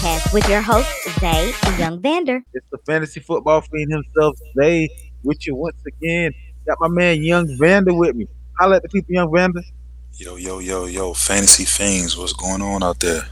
Podcast with your hosts, Zay and Young Vander. It's the fantasy football fiend himself, Zay, with you once again. Got my man Young Vander with me. Holla at the people, Young Vander. Yo, yo, yo, yo, fantasy fiends, what's going on out there?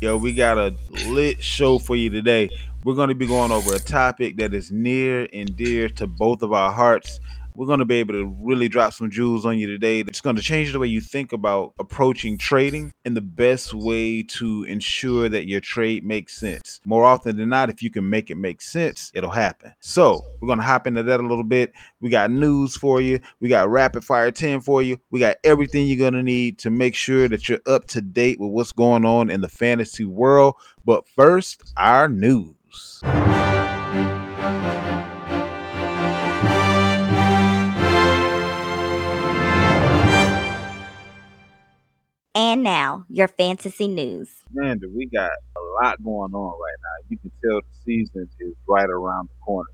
Yo, we got a lit show for you today. We're going to be going over a topic that is near and dear to both of our hearts. We're going to be able to really drop some jewels on you today. It's going to change the way you think about approaching trading and the best way to ensure that your trade makes sense. More often than not, if you can make it make sense, it'll happen. So, we're going to hop into that a little bit. We got news for you, we got rapid fire 10 for you, we got everything you're going to need to make sure that you're up to date with what's going on in the fantasy world. But first, our news. And now, your fantasy news. Vander, we got a lot going on right now. You can tell the season is right around the corner.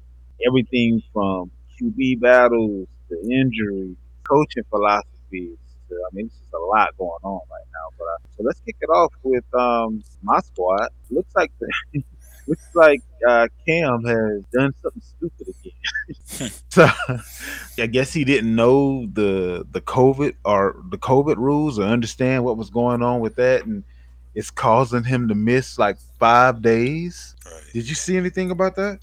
Everything from QB battles to injury, coaching philosophies. To, I mean, it's just a lot going on right now. But uh, so let's kick it off with um, my squad. Looks like the, looks like uh, Cam has done something stupid again. so I guess he didn't know the the COVID or the COVID rules or understand what was going on with that, and it's causing him to miss like five days. Right. Did you see anything about that?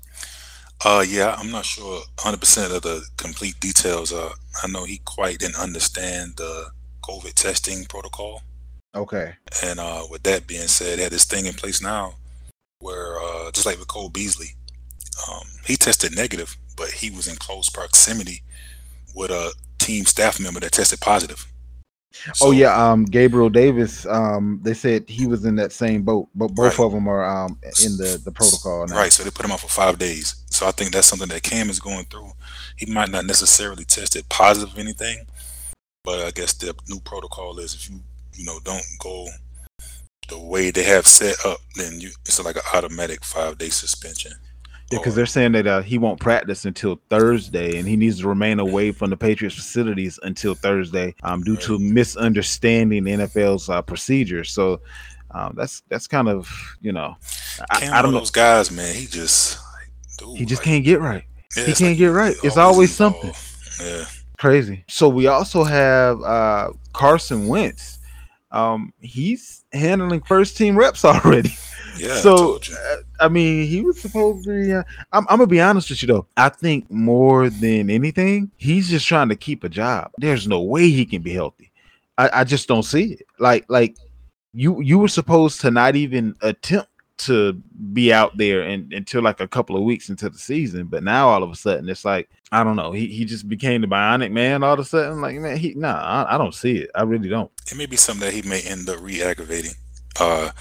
Uh, yeah, I'm not sure 100% of the complete details. Uh, I know he quite didn't understand the COVID testing protocol. Okay. And uh, with that being said, they had this thing in place now where, uh, just like with Cole Beasley, um, he tested negative, but he was in close proximity with a team staff member that tested positive. oh yeah, um, Gabriel Davis. Um, they said he was in that same boat, but both Right. of them are um in the the protocol now. Right, so they put him out for five days. So I think that's something that Cam is going through. He might not necessarily test it positive of anything, but I guess the new protocol is if you you know don't go the way they have set up, then you it's like an automatic five day suspension. Yeah, because they're saying that uh, he won't practice until Thursday, and he needs to remain away from the Patriots facilities until Thursday, um, due to misunderstanding the NFL's uh, procedures. So, um, that's that's kind of you know, I, I don't know. those guys, man. He just dude, He just like, can't get right. yeah, he can't like get right. It's always something. Yeah, Crazy. So we also have uh, Carson Wentz. Um, he's handling first team reps already. yeah. So uh, I mean, he was supposed to. Be, uh, I'm, I'm gonna be honest with you though. I think more than anything, he's just trying to keep a job. There's no way he can be healthy. I, I just don't see it. Like like you you were supposed to not even attempt to be out there and, until like a couple of weeks into the season. But now all of a sudden it's like I don't know. He he just became the bionic man all of a sudden. Like man, he nah, I, I don't see it. I really don't. it may be something that he may end up re-aggravating. Uh,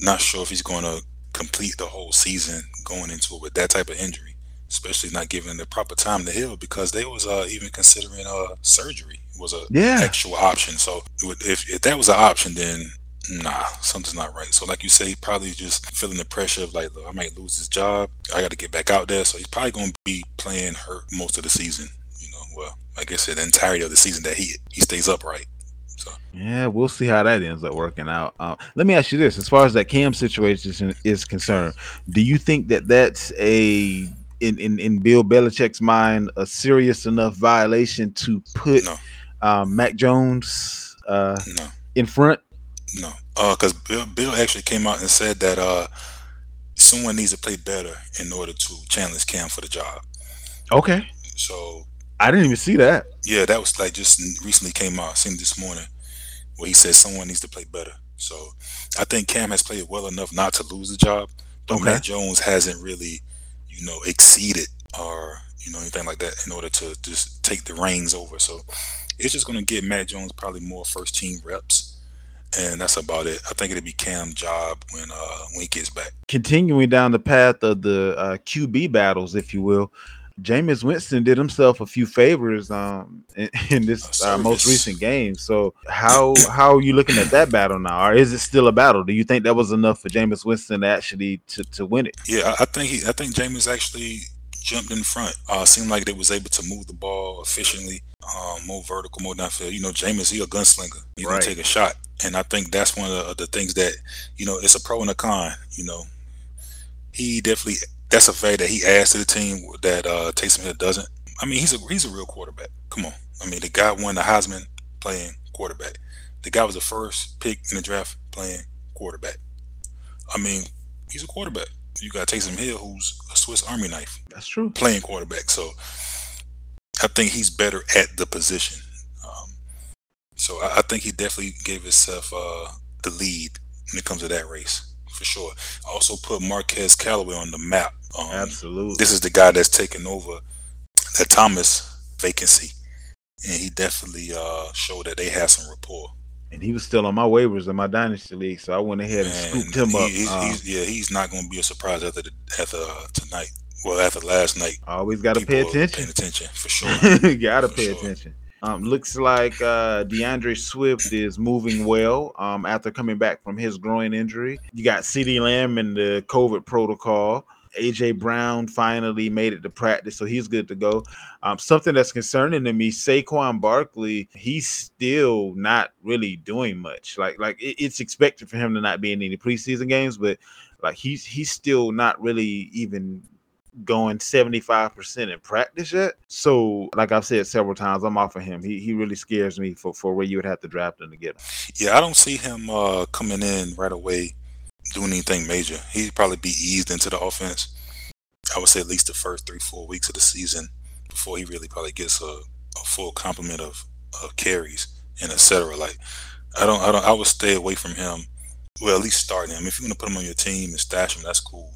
not sure if he's going to complete the whole season going into it with that type of injury, especially not given the proper time to heal because they was uh, even considering uh, surgery was a Yeah. actual option. So if, if that was an option, then nah, something's not right. So like you say, probably just feeling the pressure of like, look, I might lose this job. I got to get back out there. So he's probably going to be playing hurt most of the season. You know, well, I guess the entirety of the season that he he stays upright. So. Yeah, we'll see how that ends up working out. Uh, let me ask you this: as far as that Cam situation is concerned, do you think that that's a in, in, in Bill Belichick's mind a serious enough violation to put No. um, Mac Jones uh, No, in front? No. Uh, because Bill, Bill actually came out and said that uh, someone needs to play better in order to challenge Cam for the job. Okay, So I didn't even see that. yeah, that was like just recently came out. I seen this morning where he said someone needs to play better. So I think Cam has played well enough not to lose the job, but Okay. Matt Jones hasn't really, you know, exceeded or you know anything like that in order to just take the reins over. So it's just going to get Matt Jones probably more first team reps, and that's about it. I think it'll be Cam's job when uh when he gets back. Continuing down the path of the uh, QB battles, if you will, Jameis Winston did himself a few favors um, in, in this uh, most recent game. So how how are you looking at that battle now, or is it still a battle? Do you think that was enough for Jameis Winston to actually to, to win it? Yeah, I, I think he, I think Jameis actually jumped in front. Uh, seemed like they was able to move the ball efficiently, um, more vertical, more downfield. You know, Jameis, he a gunslinger. He Right. gonna take a shot, and I think that's one of the, the things that you know it's a pro and a con. You know, he definitely that's a fact that he adds to the team that uh, Taysom Hill doesn't. I mean, he's a he's a real quarterback. Come on, I mean, the guy won the Heisman playing quarterback. The guy was the first pick in the draft playing quarterback. I mean, he's a quarterback. You got Taysom Hill, who's a Swiss Army knife That's true. playing quarterback. So I think he's better at the position. Um, so I, I think he definitely gave himself uh, the lead when it comes to that race for sure. Also put Marquez Callaway on the map. Um, Absolutely. this is the guy that's taking over that Thomas vacancy, and he definitely uh, showed that they have some rapport. And he was still on my waivers in my dynasty league, so I went ahead and And scooped him he- up. He's, Um, he's, yeah, he's not going to be a surprise after the, after uh, tonight. Well, after last night, always got to pay attention. Paying attention for sure. Gotta pay sure. attention. Um, looks like uh, DeAndre Swift is moving well um, after coming back from his groin injury. You got CeeDee Lamb in the COVID protocol. AJ Brown finally made it to practice, so he's good to go. Um, something that's concerning to me, Saquon Barkley, he's still not really doing much. Like, like it- it's expected for him to not be in any preseason games, but like he's he's still not really even going 75% in practice yet. So, like I've said several times, I'm off of him. He he really scares me for, for where you would have to draft him to get him. Yeah, I don't see him uh, coming in right away doing anything major. He'd probably be eased into the offense. I would say at least the first three, four weeks of the season before he really probably gets a, a full complement of, of carries and etc. Like I don't, I don't, I would stay away from him. Well, at least start him. If you want to put him on your team and stash him, that's cool.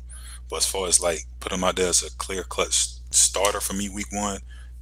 But as far as like put him out there as a clear cut starter for me week one,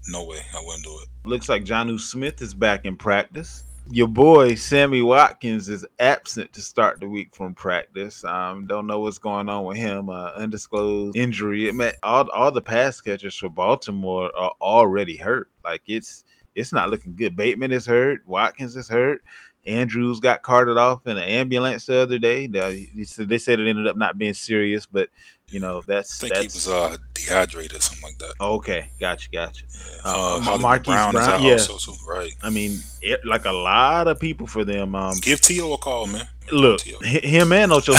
no way, I wouldn't do it. Looks like Jonnu Smith is back in practice. Your boy Sammy Watkins is absent to start the week from practice. Um, don't know what's going on with him. Uh, undisclosed injury. It meant all all the pass catchers for Baltimore are already hurt. Like it's it's not looking good. Bateman is hurt. Watkins is hurt. Andrews got carted off in an ambulance the other day. They they said it ended up not being serious, but you know that's I think he that's was uh, dehydrated, or something like that. okay. Gotcha, gotcha. Yeah. Uh, Uh, Marquise Brown, Brown, yeah. also too, right? I mean, it, like a lot of people for them. Um, Give T.O. a call, man. look, him and Ocho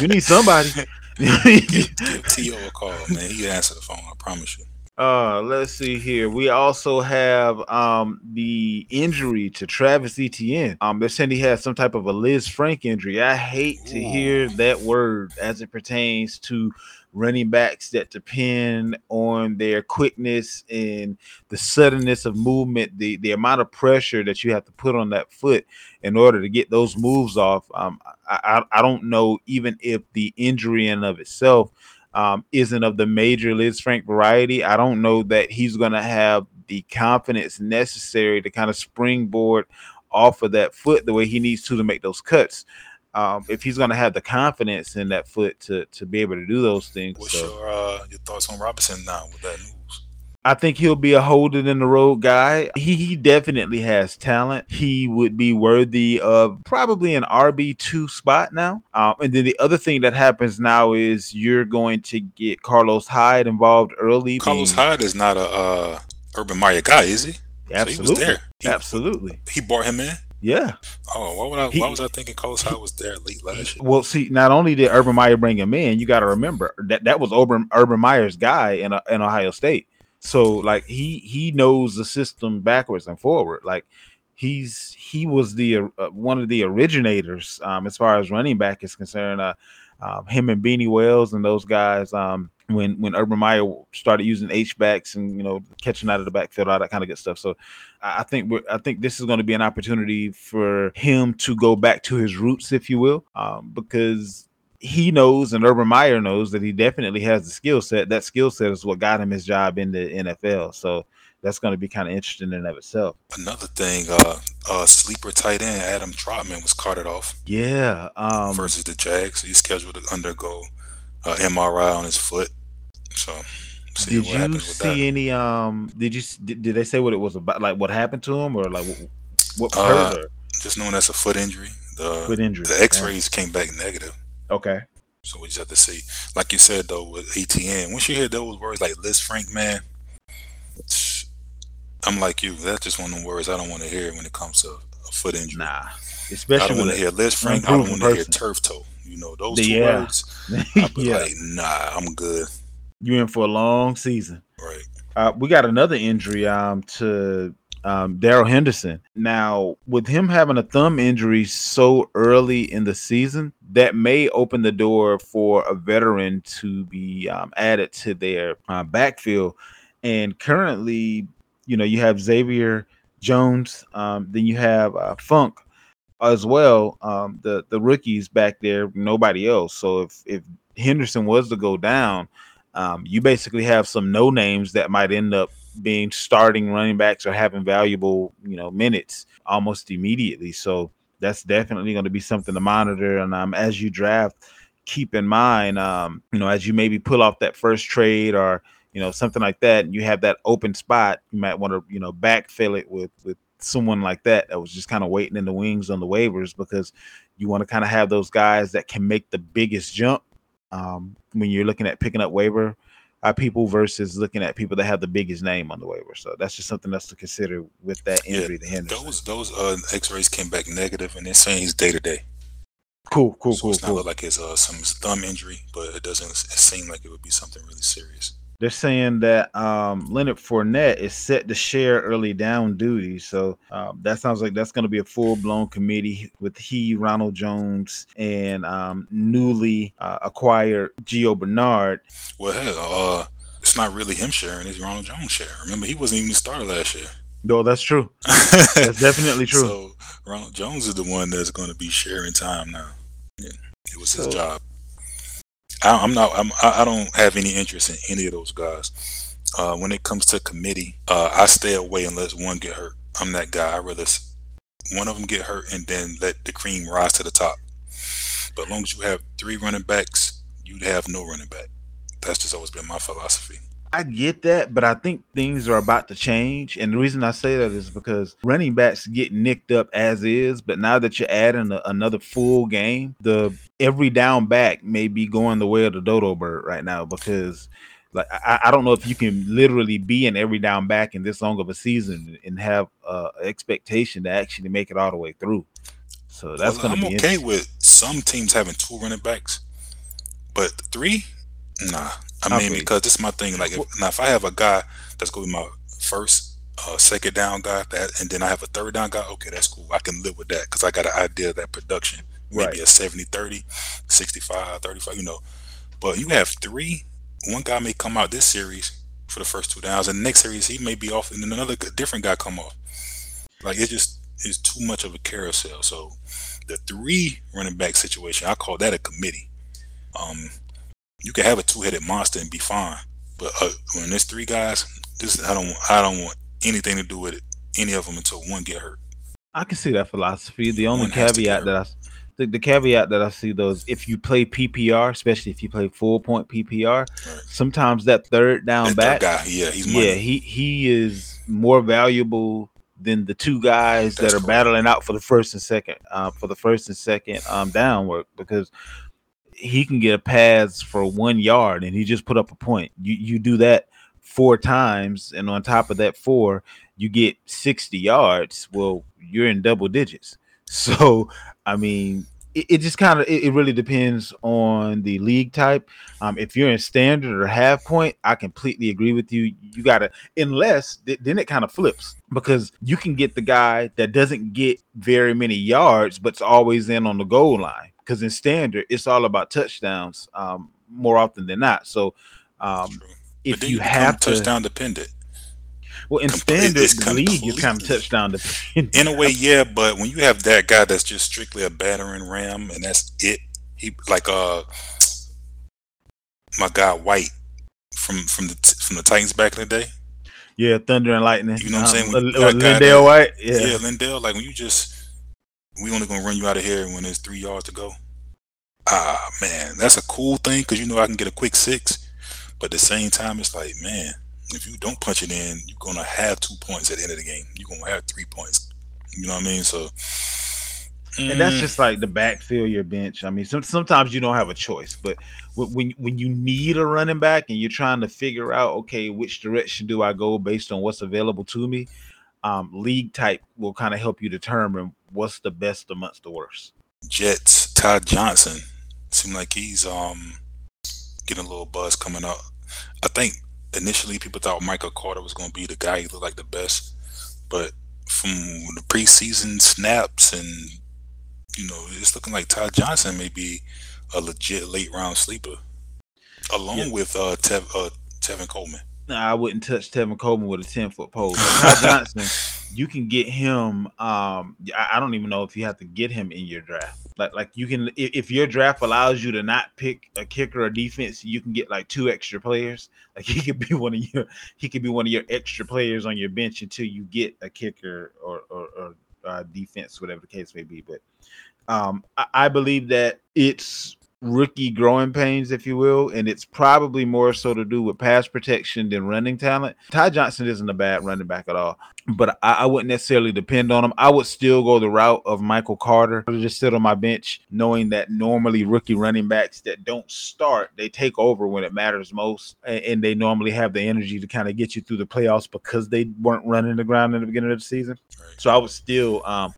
you need somebody. give, give T.O. a call, man. He answer the phone, I promise you. Uh, let's see here. We also have um the injury to Travis Etienne. Um, they're saying he has some type of a Lisfranc injury. I hate to hear that word as it pertains to running backs that depend on their quickness and the suddenness of movement, the the amount of pressure that you have to put on that foot in order to get those moves off. Um, I, I, I don't know even if the injury in and of itself um, isn't of the major Lisfranc variety. I don't know that he's going to have the confidence necessary to kind of springboard off of that foot the way he needs to to make those cuts. Um, if he's going to have the confidence in that foot to to be able to do those things, What's so. your uh, your thoughts on Robinson now with that news? I think he'll be a holder in the road guy. He, he definitely has talent. He would be worthy of probably an RB two spot now. Um, and then the other thing that happens now is you're going to get Carlos Hyde involved early. Carlos Hyde is not a uh, Urban Meyer guy, is he? So he was absolutely, there. He, absolutely, he brought him in. yeah. Oh, why would I? He- why was I thinking Carlos Hyde was there late last year? Well, see, not only did Urban Meyer bring him in, you got to remember that that was Urban Urban Meyer's guy in in Ohio State. So like he he knows the system backwards and forward. Like he's he was the uh, one of the originators um, as far as running back is concerned. Uh, um, him and Beanie Wells and those guys. Um, when when Urban Meyer started using H backs and you know catching out of the backfield, all that kind of good stuff. So I I think we're, I think this is going to be an opportunity for him to go back to his roots, if you will, um, because he knows and Urban Meyer knows that he definitely has the skill set. That skill set is what got him his job in the NFL. So that's going to be kind of interesting in and of itself. Another thing, uh, uh, sleeper tight end Adam Trautman was carted off Yeah. Um, versus the Jags. He's scheduled to undergo uh, MRI on his foot. So, see did what you see any? Um, did you did, did they say what it was about? Like what happened to him, or like what, what Uh. Just known as a foot injury. The Foot injury. the X-rays came back negative. Okay. So we just have to see. Like you said though, with Etienne, once you hear those words like Lisfranc, man, I'm like you. That's just one of the words I don't want to hear when it comes to a foot injury. Nah, I especially don't want to hear Lisfranc. I don't want to hear turf toe. You know those The- two yeah. words. I'd be yeah, like, nah, I'm good. you in for a long season. Right. Uh, we got another injury um, to um, Darrell Henderson. Now, with him having a thumb injury so early in the season, that may open the door for a veteran to be um, added to their uh, backfield. And currently, you know, you have Xavier Jones, um, then you have uh, Funk as well. Um, the the rookies back there, nobody else. So if if Henderson was to go down, um, you basically have some no names that might end up being starting running backs or having valuable, you know, minutes almost immediately. So that's definitely going to be something to monitor. And um, as you draft, keep in mind, um, you know, as you maybe pull off that first trade or you know something like that, and you have that open spot, you might want to you know backfill it with with someone like that that was just kind of waiting in the wings on the waivers because you want to kind of have those guys that can make the biggest jump um, when you're looking at picking up waiver uh, people versus looking at people that have the biggest name on the waiver. So that's just something else to consider with that Yeah, injury to Henderson. Those those uh, X-rays came back negative, and they're saying he's day to day. cool, cool, So cool, it's not cool. look like it's uh, some thumb injury, but it doesn't seem like it would be something really serious. They're saying that um, Leonard Fournette is set to share early down duty. So um, that sounds like that's going to be a full blown committee with he, Ronald Jones, and um, newly uh, acquired Gio Bernard. Well, hell, uh, it's not really him sharing; it's Ronald Jones sharing. Remember, he wasn't even the starter last year. No, that's true. That's definitely true. So Ronald Jones is the one that's going to be sharing time now. Yeah, it was his job. I, I'm not. I'm, I don't have any interest in any of those guys. Uh, when it comes to committee, uh, I stay away unless one get hurt. I'm that guy. I rather one of them get hurt and then let the cream rise to the top. But as long as you have three running backs, you'd have no running back. That's just always been my philosophy. I get that, but I think things are about to change. And the reason I say that is because running backs get nicked up as is, but now that you're adding a, another full game, the every down back may be going the way of the dodo bird right now because like I, I don't know if you can literally be an every down back in this long of a season and have uh expectation to actually make it all the way through. So that's Well, gonna I'm be okay with some teams having two running backs, but three, nah. I mean, you. because this is my thing. Like, if, now if I have a guy that's going to be my first, uh, second down guy, that, and then I have a third down guy, okay, that's cool. I can live with that because I got an idea of that production. Maybe Right. a 70 30, 65 35, you know. But you have three, one guy may come out this series for the first two downs, and the next series he may be off, and then another different guy come off. Like, it just is too much of a carousel. So, the three running back situation, I call that a committee. Um, you can have a two headed monster and be fine, but uh, when there's three guys, this I don't want, I don't want anything to do with it, any of them until one get hurt. I can see that philosophy. The only caveat that I the, the caveat that I see though is if you play PPR, especially if you play full point PPR, Right. sometimes that third down That back, guy, yeah, he's yeah, he he is more valuable than the two guys That's that are correct. battling out for the first and second, uh, for the first and second um down work because he can get a pass for one yard and he just put up a point. You you do that four times, and on top of that four, you get sixty yards. Well, you're in double digits. So I mean, it, it just kind of it, it really depends on the league type. Um, if you're in standard or half point, I completely agree with you. You gotta unless th- then it kind of flips because you can get the guy that doesn't get very many yards but's always in on the goal line. Because in standard, it's all about touchdowns um, more often than not. So um, if then you have to, touchdown dependent. Well, in complete- standard league you kind of touchdown dependent. In a way, yeah, but when you have that guy that's just strictly a battering ram and that's it, he like uh my guy White from from the from the Titans back in the day. yeah, thunder and lightning. You know what I'm saying? Um, When uh, a guy LenDale White. Yeah. Yeah. LenDale, like when you just we only gonna run you out of here when there's three yards to go. Ah man, that's a cool thing because you know I can get a quick six, but at the same time it's like man, if you don't punch it in, you're gonna have two points at the end of the game. You're gonna have three points. You know what I mean? So and that's Mm, just like the backfill your bench. I mean, some, sometimes you don't have a choice, but when when you need a running back and you're trying to figure out, okay, which direction do I go based on what's available to me, um, league type will kind of help you determine what's the best amongst the worst. Jets. Todd Johnson. Seemed like he's um getting a little buzz coming up. I think initially people thought Michael Carter was going to be the guy. He looked like the best, but from the preseason snaps and you know, it's looking like Todd Johnson may be a legit late round sleeper, along Yeah. with uh, Tev, uh Tevin Coleman. Nah, I wouldn't touch Tevin Coleman with a 10 foot pole. Todd Johnson, you can get him. Um, I, I don't even know if you have to get him in your draft. Like, like you can, if, if your draft allows you to not pick a kicker or defense, you can get like two extra players. Like he could be one of your, he could be one of your extra players on your bench until you get a kicker or or, or uh, defense, whatever the case may be. But um, I, I believe that it's rookie growing pains, if you will, and it's probably more so to do with pass protection than running talent. Ty Johnson isn't a bad running back at all, but I, I wouldn't necessarily depend on him. I would still go the route of Michael Carter to just sit on my bench, knowing that normally rookie running backs that don't start, they take over when it matters most, and, and they normally have the energy to kind of get you through the playoffs because they weren't running the ground in the beginning of the season. Right. So I would still um,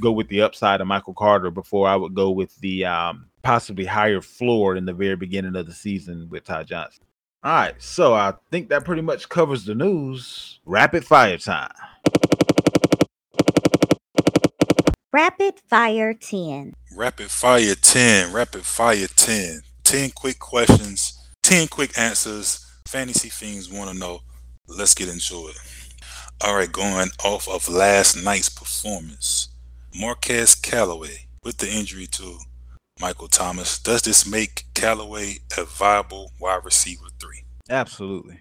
go with the upside of Michael Carter before I would go with the um, possibly higher floor in the very beginning of the season with Ty Johnson. All right, so I think that pretty much covers the news. Rapid fire time. Rapid Fire 10. Rapid fire 10, rapid fire 10. 10 quick questions, 10 quick answers. Fantasy fiends want to know. Let's get into it. All right, going off of last night's performance. Marquez Callaway with the injury to Michael Thomas. Does this make Callaway a viable wide receiver three? Absolutely.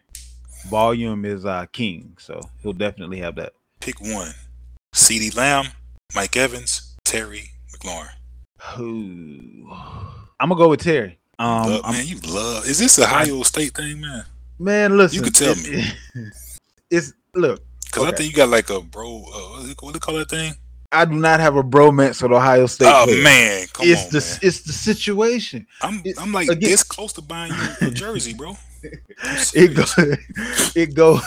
Volume is uh, king, so he'll definitely have that. Pick one. CeeDee Lamb, Mike Evans, Terry McLaurin. Who? I'm gonna go with Terry. Um, Love- man, you love. Is this a Ohio State thing, man? man, listen. You can tell it- it's look. Because I think you got like a bro. Uh, what do you- what do you call that thing? I do not have a bromance with Ohio State. Oh players. man, come it's on, the man. it's the situation. I'm it- I'm like again- this close to buying you a jersey, bro. It goes it go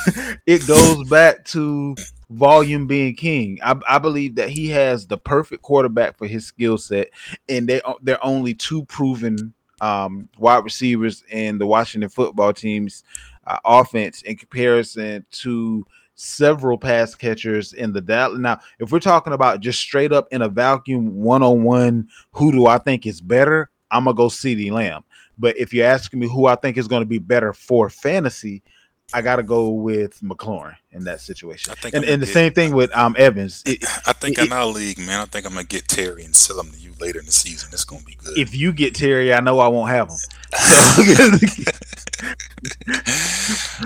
it goes back to volume being king. I, I believe that he has the perfect quarterback for his skill set, and they they're only two proven um, wide receivers in the Washington football team's uh, offense in comparison to several pass catchers in the Dallas. Now, if we're talking about just straight up in a vacuum one on one, who do I think is better? I'm gonna go CeeDee Lamb. But if you're asking me who I think is going to be better for fantasy, I got to go with McLaurin in that situation. I think And, and the gonna same thing with um Evans. It- I think it- in our league, man, I think I'm gonna get Terry and sell him to you later in the season. It's gonna be good. if you get Terry, I know I won't have him.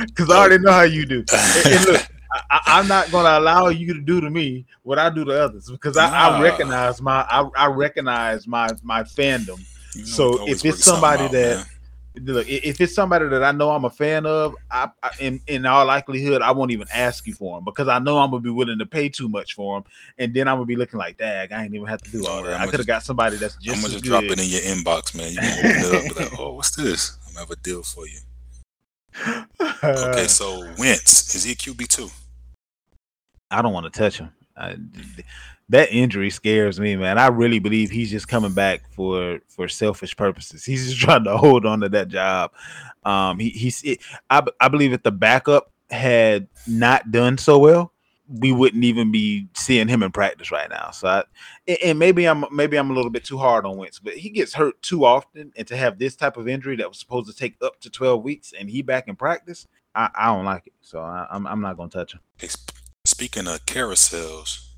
Because I already know how you do. And, and look, I, I'm not going to allow you to do to me what I do to others because I, I recognize my I, I recognize my my fandom. You know, so we can always if it's somebody out, that- man. Look, if it's somebody that I know I'm a fan of, I, I in, in all likelihood I won't even ask you for him because I know I'm gonna be willing to pay too much for him, and then I'm gonna be looking like, "Dag, I ain't even have to do oh, all Alright, that. I could have got somebody that's just. I'm gonna just drop it in your inbox, man. You can open it up, like, oh, what's this? I'm gonna have a deal for you. Okay, so Wentz is he a QB two? I don't want to touch him. I, that injury scares me, man. I really believe he's just coming back for for selfish purposes. He's just trying to hold on to that job. Um, he, he's. It, I I believe if the backup had not done so well, we wouldn't even be seeing him in practice right now. So, I, and- and maybe I'm maybe I'm a little bit too hard on Wentz, but he gets hurt too often, and to have this type of injury that was supposed to take up to 12 weeks, and he back in practice, I, I don't like it. So I, I'm I'm not gonna touch him. Speaking of carousels,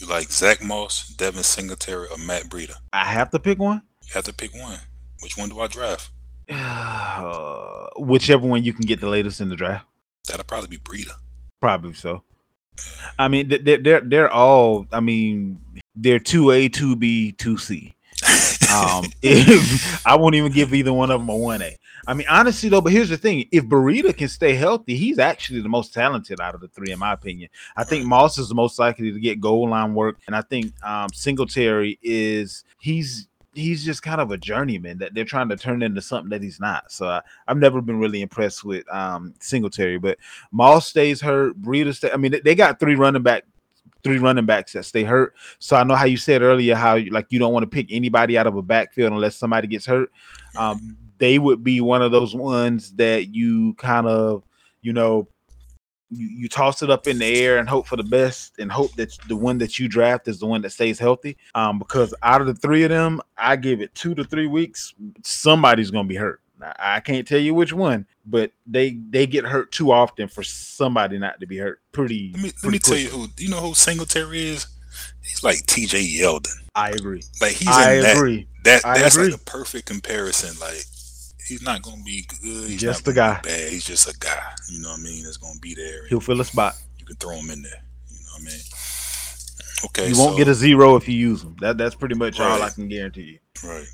you like Zach Moss, Devin Singletary, or Matt Breida? I have to pick one. You have to pick one. Which one do I draft? Uh, whichever one you can get the latest in the draft, That'll probably be Breida. probably so. I mean, they're they're, they're all. I mean, they're two A, two B, two C. Um, if, I won't even give either one of them a one A. I mean, honestly though, but here's the thing: if Breida can stay healthy, he's actually the most talented out of the three, in my opinion. I think Moss is the most likely to get goal line work, and I think um, Singletary is he's he's just kind of a journeyman that they're trying to turn into something that he's not. So I, have never been really impressed with um, Singletary, but Moss stays hurt. Breida stay. I mean, they got three running back, three running backs that stay hurt. So I know how you said earlier how like you don't want to pick anybody out of a backfield unless somebody gets hurt. Um, they would be one of those ones that you kind of, you know, you, you toss it up in the air and hope for the best and hope that the one that you draft is the one that stays healthy. Um, because out of the three of them, I give it two to three weeks, somebody's gonna be hurt. I can't tell you which one, but they they get hurt too often for somebody not to be hurt. Pretty. Let me pretty let me tell you who. Do you know who Singletary is? He's like T.J. Yeldon. I agree. Like he's I in that, agree. That I that's agree. like a perfect comparison. Like he's not gonna be good. He's Just a guy. Bad. He's just a guy. You know what I mean? That's gonna be there. He'll fill a spot. You can throw him in there. You know what I mean? Okay. You won't so- get a zero if you use them. That that's pretty much all I can guarantee you. right.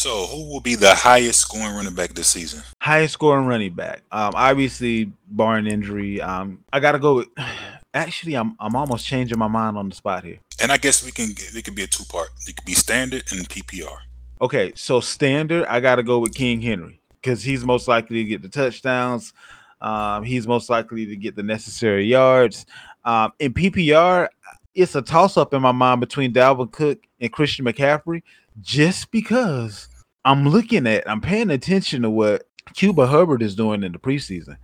So who will be the highest scoring running back this season? Highest scoring running back. Um, obviously, barring injury. Um, I gotta go with. Actually, I'm I'm almost changing my mind on the spot here. And I guess we can it could be a two part. It could be standard and PPR. Okay, so standard, I got to go with King Henry because he's most likely to get the touchdowns. Um, he's most likely to get the necessary yards. Um, in PPR, it's a toss up in my mind between Dalvin Cook and Christian McCaffrey, just because I'm looking at, I'm paying attention to what Chuba Hubbard is doing in the preseason.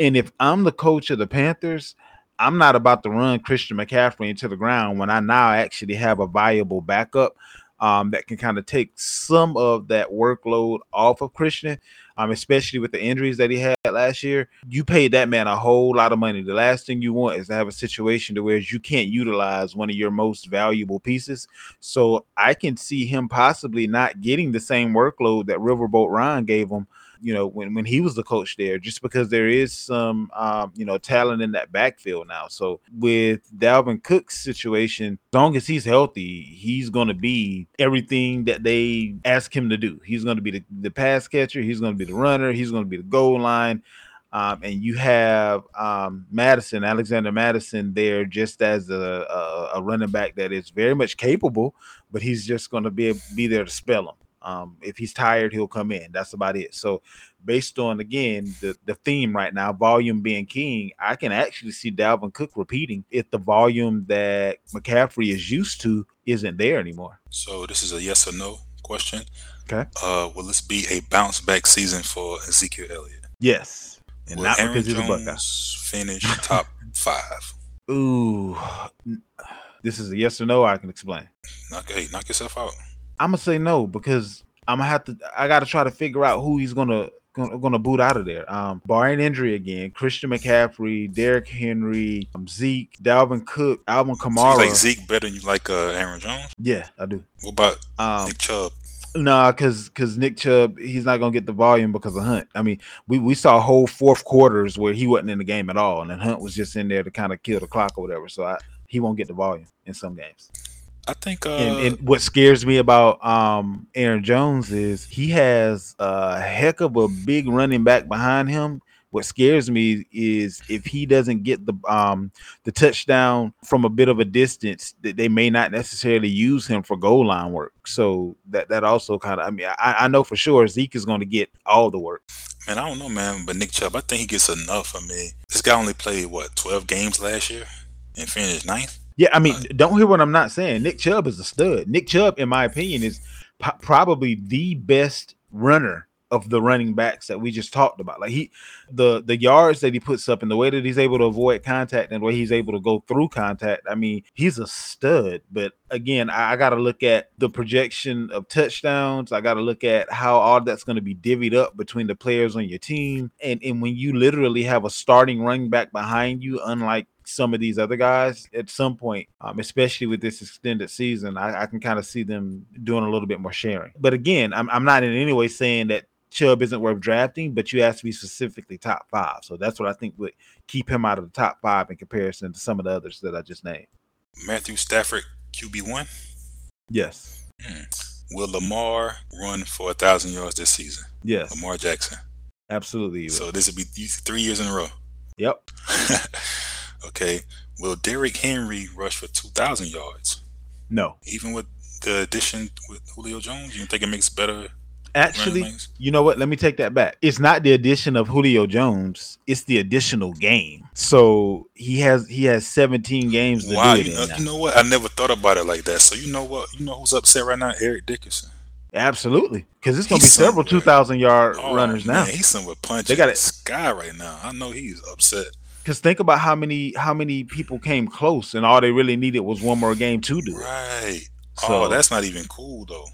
And if I'm the coach of the Panthers, I'm not about to run Christian McCaffrey into the ground when I now actually have a viable backup um, that can kind of take some of that workload off of Christian, um, especially with the injuries that he had last year. You paid that man a whole lot of money. The last thing you want is to have a situation to where you can't utilize one of your most valuable pieces. So I can see him possibly not getting the same workload that Riverboat Ryan gave him. You know, when, when he was the coach there, just because there is some, um, you know, talent in that backfield now. So with Dalvin Cook's situation, as long as he's healthy, he's going to be everything that they ask him to do. He's going to be the, the pass catcher. He's going to be the runner. He's going to be the goal line. Um, and you have um, Mattison, Alexander Mattison, there just as a, a, a running back that is very much capable, but he's just going to be be there to spell him. Um, if he's tired, he'll come in. That's about it. So, based on again the, the theme right now, volume being king, I can actually see Dalvin Cook repeating if the volume that McCaffrey is used to isn't there anymore. So this is a yes or no question. Okay. Uh, will this be a bounce back season for Ezekiel Elliott? Yes, and will not Aaron because he's a Buckeye. Finish top five? Ooh, this is a yes or no. I can explain. Knock, hey, knock yourself out. I'm gonna say no because I'm gonna have to. I got to try to figure out who he's gonna gonna, gonna boot out of there. Um, barring injury again, Christian McCaffrey, Derrick Henry, um, Zeke, Dalvin Cook, Alvin So you Kamara. like Zeke better than you like uh, Aaron Jones? yeah, I do. What about Um, Nick Chubb? Nah, because because Nick Chubb, he's not gonna get the volume because of Hunt. I mean, we, we saw whole fourth quarters where he wasn't in the game at all, and then Hunt was just in there to kind of kill the clock or whatever. So I, he won't get the volume in some games. I think uh, and, and what scares me about um Aaron Jones is he has a heck of a big running back behind him. What scares me is if he doesn't get the um the touchdown from a bit of a distance, that they may not necessarily use him for goal line work. So that that also kind of I mean I, I know for sure Zeke is going to get all the work. man, I don't know, man, but Nick Chubb, I think he gets enough. I mean, this guy only played what twelve games last year and finished ninth. Yeah, I mean, don't hear what I'm not saying. Nick Chubb is a stud. Nick Chubb, in my opinion, is probably the best runner of the running backs that we just talked about. Like he, the the yards that he puts up and the way that he's able to avoid contact and the way he's able to go through contact. I mean, he's a stud. But again, I, I got to look at the projection of touchdowns. I got to look at how all that's going to be divvied up between the players on your team. And and when you literally have a starting running back behind you, unlike some of these other guys at some point, um, especially with this extended season, I, I can kind of see them doing a little bit more sharing. But again, I'm, I'm not in any way saying that Chubb isn't worth drafting, but you have to be specifically top five. So that's what I think would keep him out of the top five in comparison to some of the others that I just named. Matthew Stafford QB one. Yes. Will Lamar run for a thousand yards this season? Yes, Lamar Jackson. absolutely. So this would be three years in a row. yep. okay. Will Derrick Henry rush for two thousand yards? No, Even with the addition with Julio Jones, you think it makes better actually, you know what? Let me take that back. It's not the addition of Julio Jones; it's the additional game. So he has he has 17 games to Wow, do it you know, you know what? I never thought about it like that. So you know what? You know who's upset right now? Eric Dickerson. Absolutely, because it's gonna He's be several 2,000 yard Oh, runners now. man, he's somewhere punching They got it. sky right now. I know he's upset. Because think about how many how many people came close, and all they really needed was one more game to do it. Right. So oh, that's not even cool though.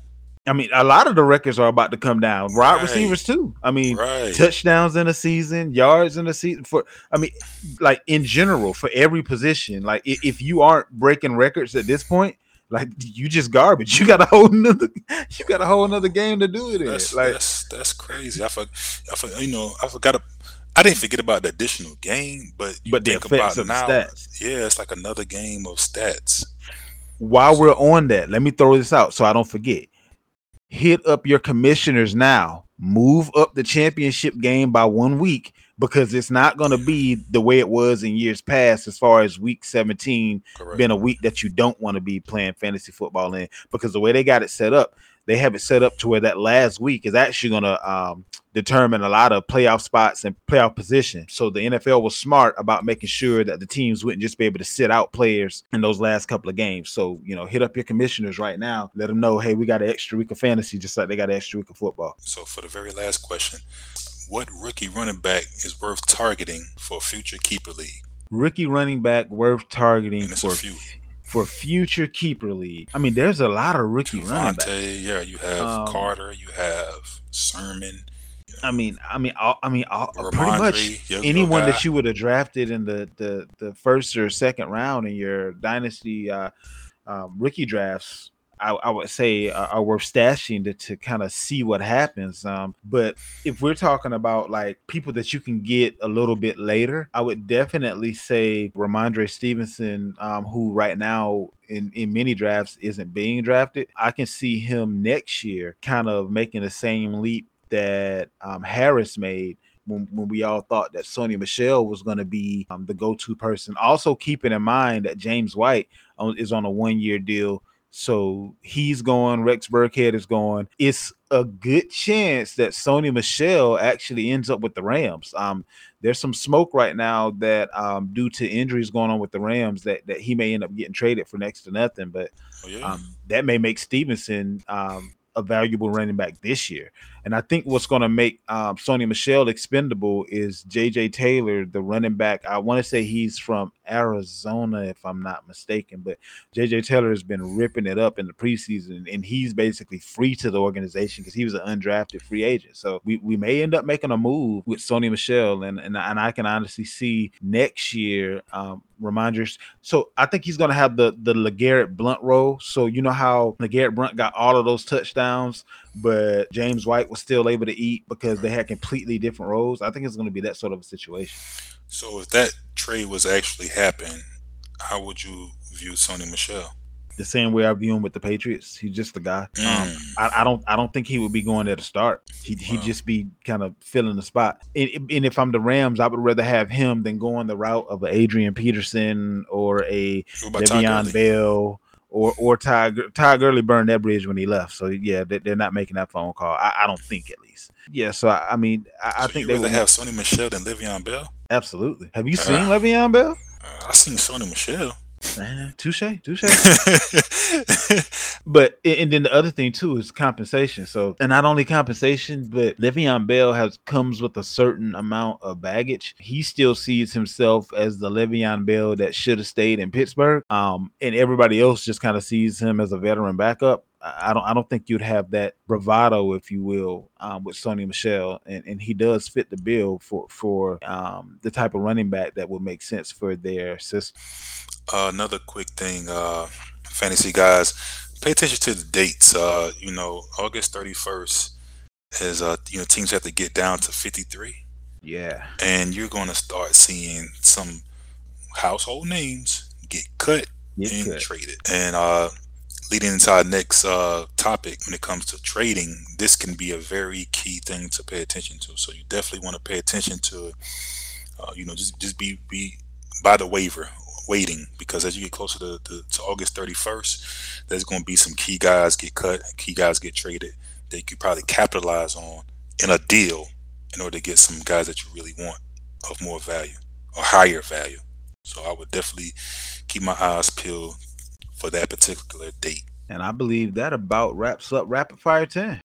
I mean, a lot of the records are about to come down. Wide Right. receivers too. I mean, Right. touchdowns in a season, yards in a season. For I mean, like in general, for every position. Like if you aren't breaking records at this point, like you just garbage. You got a whole another. You got a whole another game to do it in. That's Like that's that's crazy. I for, I for, you know I forgot. I didn't forget about the additional game, but you But the think effects about now. stats. Yeah, it's like another game of stats. while we're on that, let me throw this out so I don't forget. Hit up your commissioners now. Move up the championship game by one week because it's not going to be the way it was in years past as far as week 17 Correct. been a week that you don't want to be playing fantasy football in because the way they got it set up, they have it set up to where that last week is actually going to um, determine a lot of playoff spots and playoff position. So the NFL was smart about making sure that the teams wouldn't just be able to sit out players in those last couple of games. So you know, hit up your commissioners right now, let them know, hey, we got an extra week of fantasy, just like they got an extra week of football. So for the very last question, what rookie running back is worth targeting for a future keeper league? Rookie running back worth targeting for for future keeper league. I mean, there's a lot of rookie running backs. Yeah, you have Um, Carter, you have Sermon, I mean, I mean, all, I mean, all, pretty much young anyone that you would have drafted in the the the first or second round in your dynasty uh, um, rookie drafts. I, I would say are, are worth stashing to, to kind of see what happens. Um, but if we're talking about like people that you can get a little bit later, I would definitely say Rhamondre Stevenson, um, who right now in, in many drafts isn't being drafted. I can see him next year kind of making the same leap that um, Harris made when, when we all thought that Sony Michel was going to be um, the go-to person. Also, keeping in mind that James White is on a one-year deal, so he's going. Rex Burkhead is going. It's a good chance that Sony Michel actually ends up with the Rams. Um, there's some smoke right now that um, due to injuries going on with the Rams that that he may end up getting traded for next to nothing. But Oh yeah, um, that may make Stevenson um, a valuable running back this year. And I think what's going to make um, Sony Michel expendable is JJ Taylor, the running back. I want to say he's from Arizona, if I'm not mistaken. But JJ Taylor has been ripping it up in the preseason, and he's basically free to the organization because he was an undrafted free agent. So we, we may end up making a move with Sony Michel, and and, and I can honestly see next year um, Reminders. So I think he's going to have the the LeGarrette Blount role. So you know how LeGarrette Blount got all of those touchdowns, but James White was still able to eat because they had completely different roles. I think it's going to be that sort of a situation. So if that trade was actually happen, how would you view Sony Michel? The same way I view him with the Patriots. He's just the guy. Um, Mm. I, I don't I don't think he would be going there to start. He'd, he'd just be kind of filling the spot. And, and if I'm the Rams, I would rather have him than going the route of an Adrian Peterson or a Gurley? Bell or or Ty Ty Gurley burned that bridge when he left. So yeah, they, they're not making that phone call. I, I don't think at least. Yeah. So I, I mean, I, I think they would have Sony Michel than Le'Veon Bell. absolutely. Have you Uh, seen Le'Veon Bell? Uh, I seen Sony Michel. Touche, touche. But and then the other thing too is compensation. So and not only compensation, but Le'Veon Bell has comes with a certain amount of baggage. He still sees himself as the Le'Veon Bell that should have stayed in Pittsburgh. Um, and everybody else just kind of sees him as a veteran backup. I don't I don't think you'd have that bravado, if you will, um, with Sony Michel, and, and he does fit the bill for for um, the type of running back that would make sense for their system. Uh, another quick thing, uh, fantasy guys, pay attention to the dates. Uh, you know, August 31st is, uh, you know, teams have to get down to 53, Yeah, and you're going to start seeing some household names get cut Get and cut. traded. And uh, leading into our next uh, topic, when it comes to trading, this can be a very key thing to pay attention to. So you definitely want to pay attention to, uh, you know, just just be be by the waiver waiting because as you get closer to, to, to August 31st, there's going to be some key guys get cut, key guys get traded that you could probably capitalize on in a deal in order to get some guys that you really want of more value or higher value. So I would definitely keep my eyes peeled for that particular date. And I believe that about wraps up Rapid Fire 10.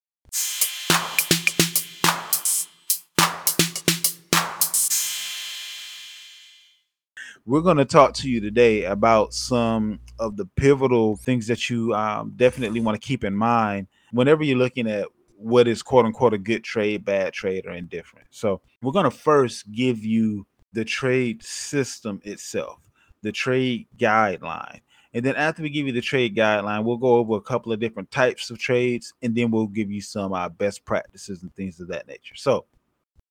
We're going to talk to you today about some of the pivotal things that you um, definitely want to keep in mind whenever you're looking at what is quote unquote a good trade, bad trade, or indifferent. So, we're going to first give you the trade system itself, the trade guideline. And then after we give you the trade guideline, we'll go over a couple of different types of trades, and then we'll give you some uh, best practices and things of that nature. So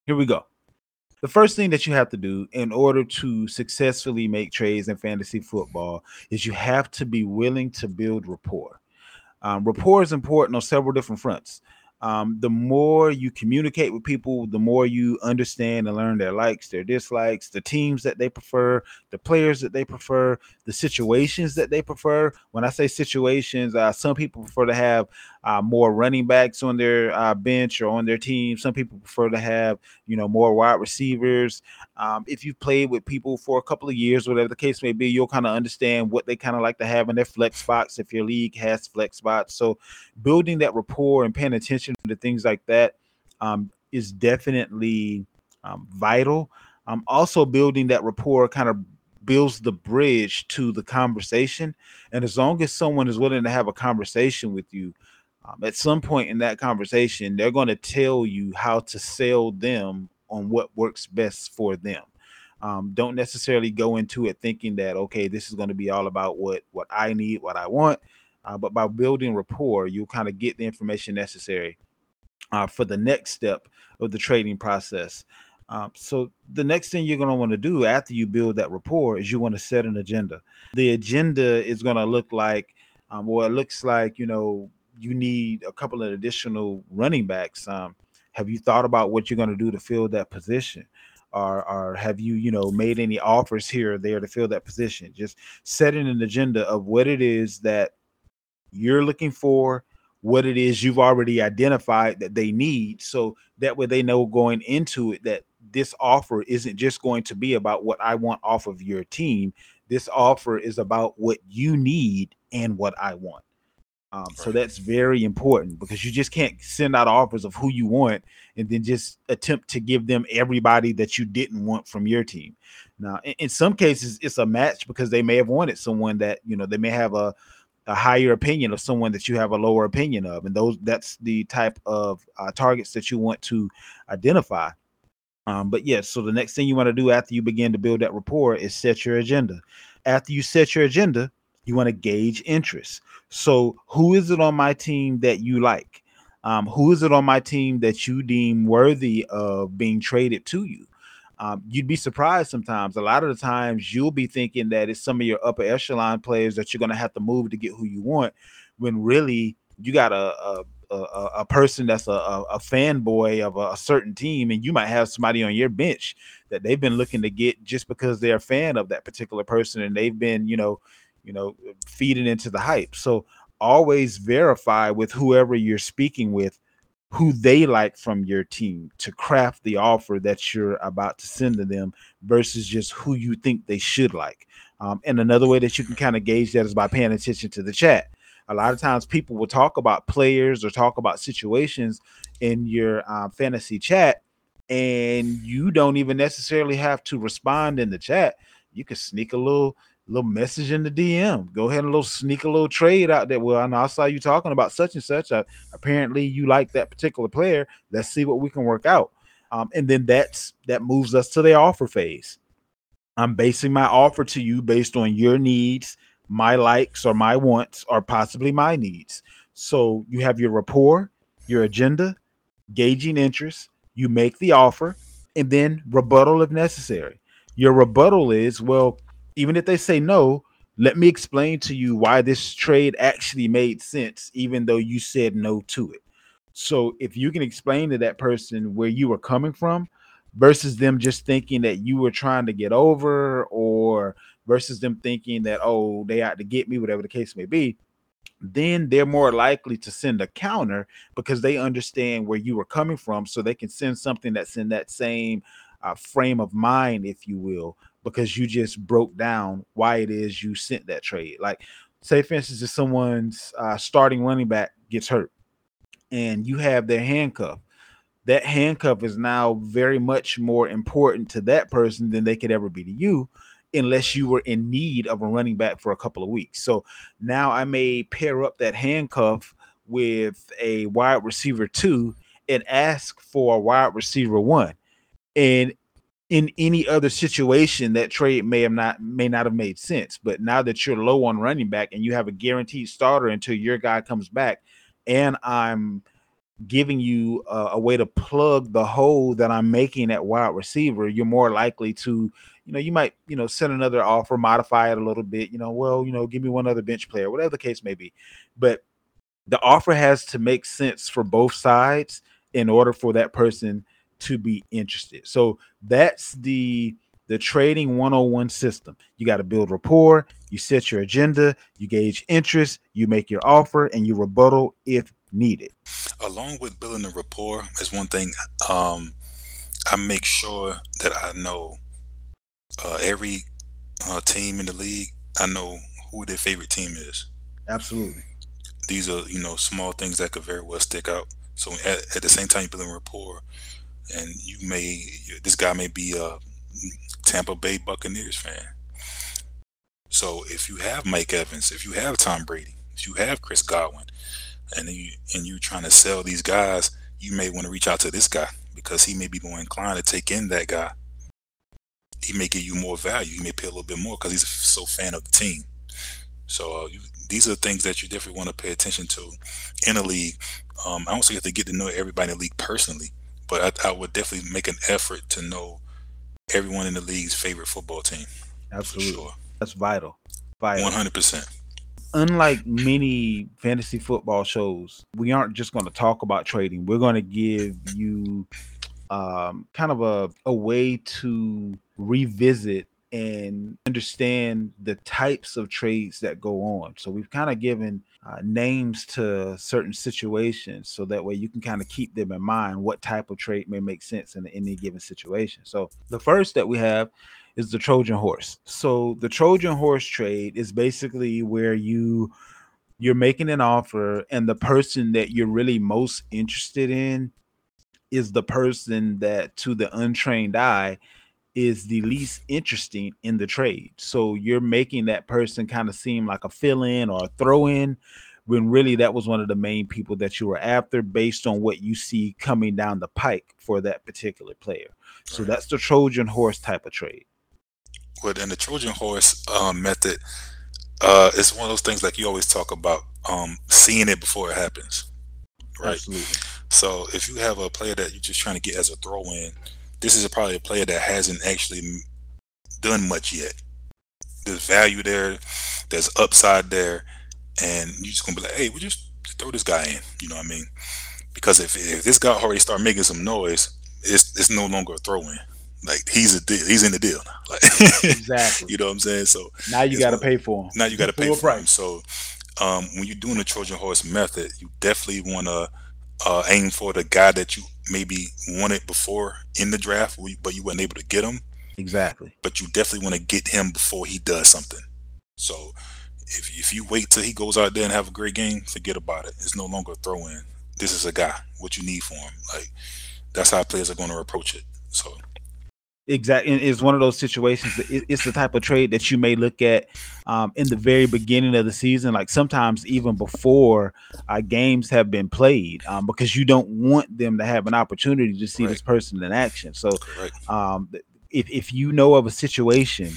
here we go. The first thing that you have to do in order to successfully make trades in fantasy football is you have to be willing to build rapport. Um, rapport is important on several different fronts um, the more you communicate with people, the more you understand and learn their likes, their dislikes, the teams that they prefer, the players that they prefer, the situations that they prefer. When I say situations, uh, some people prefer to have uh, more running backs on their uh, bench or on their team. Some people prefer to have, you know, more wide receivers. Um, if you've played with people for a couple of years, whatever the case may be, you'll kind of understand what they kind of like to have in their flex spots if your league has flex spots. So building that rapport and paying attention to things like that um, is definitely um, vital. Um, also building that rapport kind of builds the bridge to the conversation. And as long as someone is willing to have a conversation with you, um, at some point in that conversation, they're going to tell you how to sell them on what works best for them. Um, don't necessarily go into it thinking that okay, this is going to be all about what what I need, what I want. Uh, but by building rapport, you'll kind of get the information necessary uh, for the next step of the trading process. Um, so the next thing you're going to want to do after you build that rapport is you want to set an agenda. The agenda is going to look like, um, well, it looks like you know you need a couple of additional running backs. Um, have you thought about what you're going to do to fill that position? Or, or have you, you know, made any offers here or there to fill that position? Just setting an agenda of what it is that you're looking for, what it is you've already identified that they need. So that way they know going into it that this offer isn't just going to be about what I want off of your team. This offer is about what you need and what I want. Um, so that's very important because you just can't send out offers of who you want and then just attempt to give them everybody that you didn't want from your team. Now, in, in, some cases, it's a match because they may have wanted someone that you know they may have a a higher opinion of someone that you have a lower opinion of, and those that's the type of uh, targets that you want to identify. Um, but yes, so the next thing you want to do after you begin to build that rapport is set your agenda. After you set your agenda, you want to gauge interest. So, who is it on my team that you like? Um, who is it on my team that you deem worthy of being traded to you? Um, you'd be surprised sometimes. A lot of the times, you'll be thinking that it's some of your upper echelon players that you're going to have to move to get who you want, when really you got a, a a, a, person that's a, a, fanboy of a, a, certain team, and you might have somebody on your bench that they've been looking to get just because they're a fan of that particular person, and they've been, you know, you know, feeding into the hype. So always verify with whoever you're speaking with who they like from your team to craft the offer that you're about to send to them versus just who you think they should like. Um, and another way that you can kind of gauge that is by paying attention to the chat. A lot of times people will talk about players or talk about situations in your um, fantasy chat, and you don't even necessarily have to respond in the chat. You can sneak a little little message in the DM. Go ahead and little sneak a little trade out there. Well, I know I saw you talking about such and such. Uh, apparently, you like that particular player. Let's see what we can work out. Um, and then that's that moves us to the offer phase. I'm basing my offer to you based on your needs, my likes, or my wants, or possibly my needs. So you have your rapport, your agenda, gauging interest. You make the offer, and then rebuttal if necessary. Your rebuttal is, well, even if they say no, let me explain to you why this trade actually made sense, even though you said no to it. So if you can explain to that person where you were coming from versus them just thinking that you were trying to get over or versus them thinking that oh they out to get me whatever the case may be then they're more likely to send a counter because they understand where you were coming from so they can send something that's in that same uh, frame of mind if you will because you just broke down why it is you sent that trade. Like say for instance if someone's uh, starting running back gets hurt and you have their handcuff that handcuff is now very much more important to that person than they could ever be to you unless you were in need of a running back for a couple of weeks. So now I may pair up that handcuff with a wide receiver two and ask for a wide receiver one. And in any other situation, that trade may have not may not have made sense. But now that you're low on running back and you have a guaranteed starter until your guy comes back, and I'm giving you a, a, way to plug the hole that I'm making at wide receiver, you're more likely to, you know, you might, you know, send another offer, modify it a little bit, you know, well, you know, give me one other bench player, whatever the case may be. But the offer has to make sense for both sides in order for that person to be interested. So that's the the trading 101 system. You got to build rapport, you set your agenda, you gauge interest, you make your offer, and you rebuttal if needed. Along with building the rapport is one thing. Um, I make sure that I know uh, every uh, team in the league. I know who their favorite team is. Absolutely. These are you know small things that could very well stick out. So at, at the same time, you're building rapport, and you may this guy may be a Tampa Bay Buccaneers fan. So if you have Mike Evans, if you have Tom Brady, if you have Chris Godwin, and you and you're trying to sell these guys, you may want to reach out to this guy because he may be more inclined to take in that guy. He may give you more value. He may pay a little bit more because he's so fan of the team. So uh, you, these are things that you definitely want to pay attention to in a league. Um, I don't say you have to get to know everybody in the league personally, but I, I would definitely make an effort to know everyone in the league's favorite football team. Absolutely, sure. that's vital. Vital. One hundred percent unlike many fantasy football shows, we aren't just going to talk about trading. We're going to give you um, kind of a, a way to revisit and understand the types of trades that go on. So we've kind of given uh, names to certain situations so that way you can kind of keep them in mind what type of trade may make sense in any given situation. So the first that we have is the Trojan horse. So the Trojan horse trade is basically where you you're making an offer and the person that you're really most interested in is the person that to the untrained eye is the least interesting in the trade. So you're making that person kind of seem like a fill-in or a throw-in when really that was one of the main people that you were after based on what you see coming down the pike for that particular player. So right. that's the Trojan horse type of trade with in the Trojan horse um, method, uh, it's one of those things like you always talk about um, seeing it before it happens, right? Absolutely. So if you have a player that you're just trying to get as a throw in, this is probably a player that hasn't actually done much yet. There's value there, there's upside there, and you're just gonna be like, hey, we just throw this guy in. You know what I mean? Because if if this guy already start making some noise, it's it's no longer a throw in. Like he's a deal. He's in the deal. Like exactly. you know what I'm saying? So now you got to pay for him. Now you got to pay for price. him. So um, when you're doing the Trojan horse method, you definitely want to uh, aim for the guy that you maybe wanted before in the draft, but you weren't able to get him. Exactly. But you definitely want to get him before he does something. So if if you wait till he goes out there and have a great game, forget about it. It's no longer a throw in. This is a guy. What you need for him. Like that's how players are going to approach it. So exactly it's one of those situations that it's the type of trade that you may look at um, in the very beginning of the season like sometimes even before uh, games have been played um, because you don't want them to have an opportunity to see right. this person in action. So um, if, if you know of a situation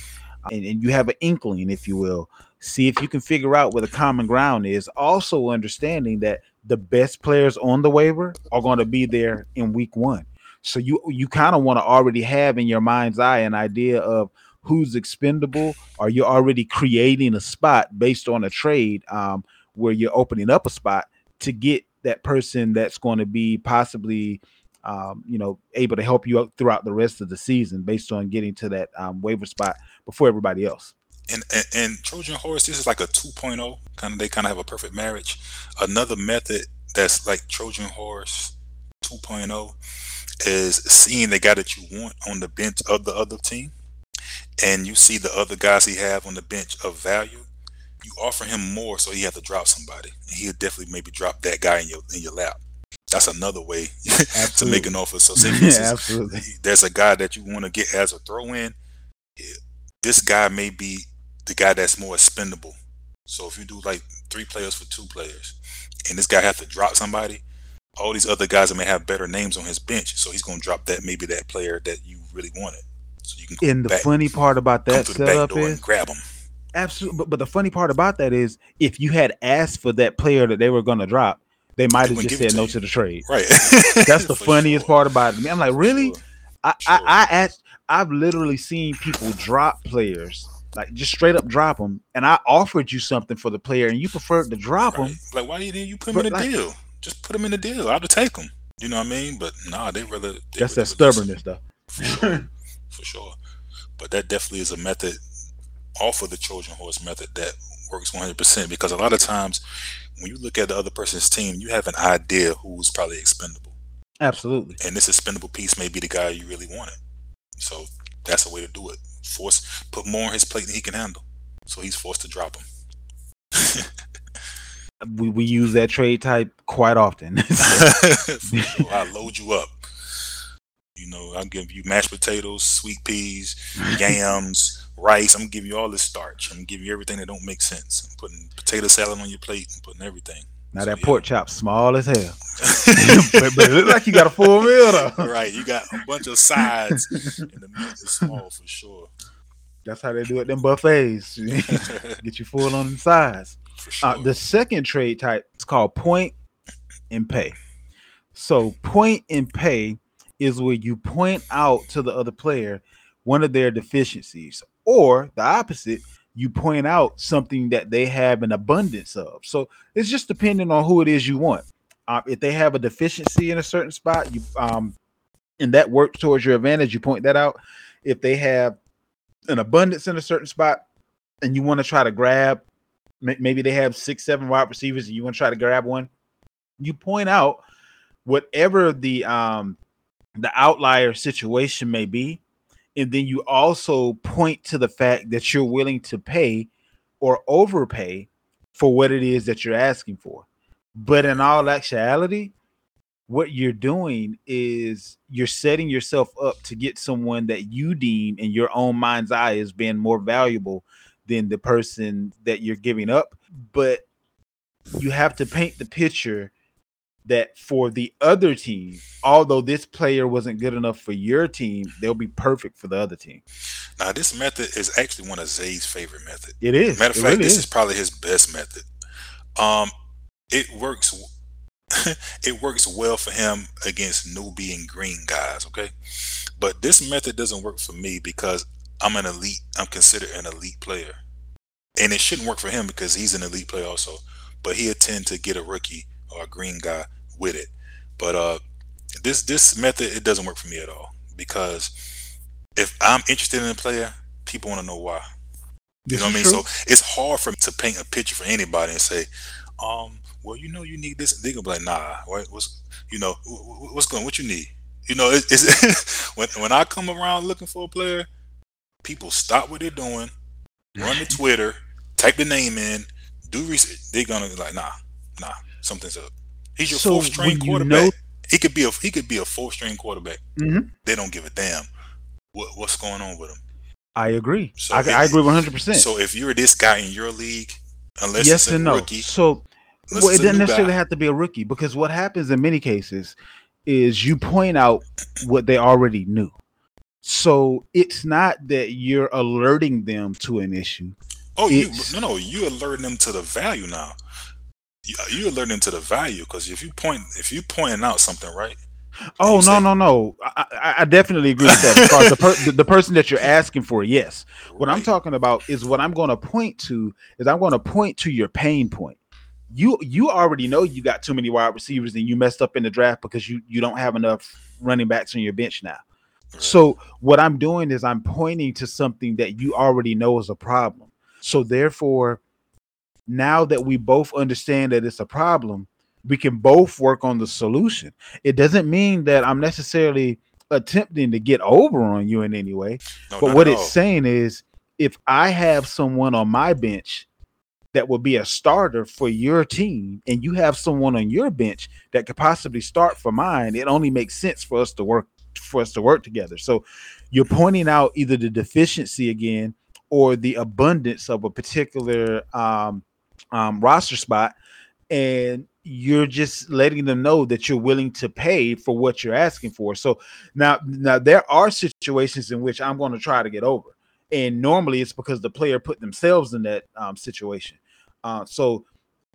uh, and, and you have an inkling if you will see if you can figure out where the common ground is. Also understanding that the best players on the waiver are going to be there in week one so you you kind of want to already have in your mind's eye an idea of who's expendable, or you're already creating a spot based on a trade um, where you're opening up a spot to get that person that's going to be possibly um, you know, able to help you out throughout the rest of the season based on getting to that um, waiver spot before everybody else. And, and, and Trojan horse, this is like a 2.0 kind of. They kind of have a perfect marriage. Another method that's like Trojan horse 2.0 is seeing the guy that you want on the bench of the other team, and you see the other guys he have on the bench of value. You offer him more, so he have to drop somebody. He'll definitely maybe drop that guy in your in your lap that's another way to make an offer. So say yeah, absolutely. there's a guy that you want to get as a throw in. This guy may be the guy that's more expendable. So if you do like three players for two players, and this guy has to drop somebody, all these other guys that may have better names on his bench, so he's going to drop that maybe that player that you really wanted. So you can. And the back, funny part about that setup is grab him. Absolutely, but, but the funny part about that is if you had asked for that player that they were going to drop, they might have just said no you. to the trade. Right. That's the funniest sure. part about it. I'm like, really? Sure. I, sure. I I asked, I've literally seen people drop players, like just straight up drop them, and I offered you something for the player, and you preferred to drop right. them. Like, why didn't you put them in a like, deal? Just put them in the deal. I'd take them. You know what I mean? But nah, they rather. They that's that stubbornness, though. For sure. for sure. But that definitely is a method off of the Trojan horse method that works 100% because a lot of times when you look at the other person's team, you have an idea who's probably expendable. Absolutely. And this expendable piece may be the guy you really wanted. So that's a way to do it. Force put more on his plate than he can handle. So he's forced to drop him. we, we use that trade type quite often. sure, I load you up. You know, I'll give you mashed potatoes, sweet peas, yams, rice. I'm gonna give you all this starch. I'm gonna give you everything that don't make sense. I'm putting potato salad on your plate and putting everything. Now so, that yeah. pork chop small as hell, but, but, it looks like you got a full meal though. Right, you got a bunch of sides, and the meat is small for sure. That's how they do it. Them buffets get you full on the sides. Uh, sure. Uh, the second trade type is called point and pay. So point and pay is where you point out to the other player one of their deficiencies or the opposite you point out something that they have an abundance of so it's just depending on who it is you want uh, if they have a deficiency in a certain spot you um and that works towards your advantage you point that out if they have an abundance in a certain spot and you want to try to grab maybe they have six seven wide receivers and you want to try to grab one you point out whatever the um the outlier situation may be and then you also point to the fact that you're willing to pay or overpay for what it is that you're asking for. But in all actuality, what you're doing is you're setting yourself up to get someone that you deem in your own mind's eye as being more valuable than the person that you're giving up. But you have to paint the picture that for the other team, although this player wasn't good enough for your team, they'll be perfect for the other team. Now, this method is actually one of Zay's favorite methods. It is. Matter of fact, really this is. is. probably his best method. Um, it works. it works well for him against newbie and green guys. Okay, but this method doesn't work for me because I'm an elite. I'm considered an elite player, and it shouldn't work for him because he's an elite player also. But he'll tend to get a rookie or a green guy with it. But uh, this this method it doesn't work for me at all because if I'm interested in a player, people want to know why. You know what I mean? True. So it's hard for me to paint a picture for anybody and say, um, well, you know, you need this. They're gonna be like, nah, what, what's, you know, what's going, what you need? You know, it, it's when when I come around looking for a player, people stop what they're doing, run to Twitter, type the name in, do research. They're gonna be like, nah, nah, something's up. He's your so fourth string quarterback. Know- he could be a he could be a fourth string quarterback. Mm-hmm. They don't give a damn what, what's going on with him. I agree. So I, if, I agree one hundred percent. So if you're this guy in your league, unless yes and no, rookie, so well, it doesn't necessarily guy. have to be a rookie because what happens in many cases is you point out what they already knew. So it's not that you're alerting them to an issue. Oh, you, no, no, you alerting them to the value now you're uh, learning to the value because if you point if you pointing out something right Oh no, no, no. I, I, definitely agree with that. The, per, the, the person that you're asking for, yes. What I'm talking about is what I'm going to point to is I'm going to point to your pain point. You you already know you got too many wide receivers and you messed up in the draft because you you don't have enough running backs on your bench now. Right. So what I'm doing is I'm pointing to something that you already know is a problem. So therefore, now that we both understand that it's a problem, we can both work on the solution. It doesn't mean that I'm necessarily attempting to get over on you in any way. No, But what it's all. saying is if I have someone on my bench that will be a starter for your team and you have someone on your bench that could possibly start for mine, it only makes sense for us to work for us to work together. So you're pointing out either the deficiency again or the abundance of a particular um, um, roster spot, and you're just letting them know that you're willing to pay for what you're asking for. So now, now there are situations in which I'm going to try to get over, and normally it's because the player put themselves in that um, situation. Uh, so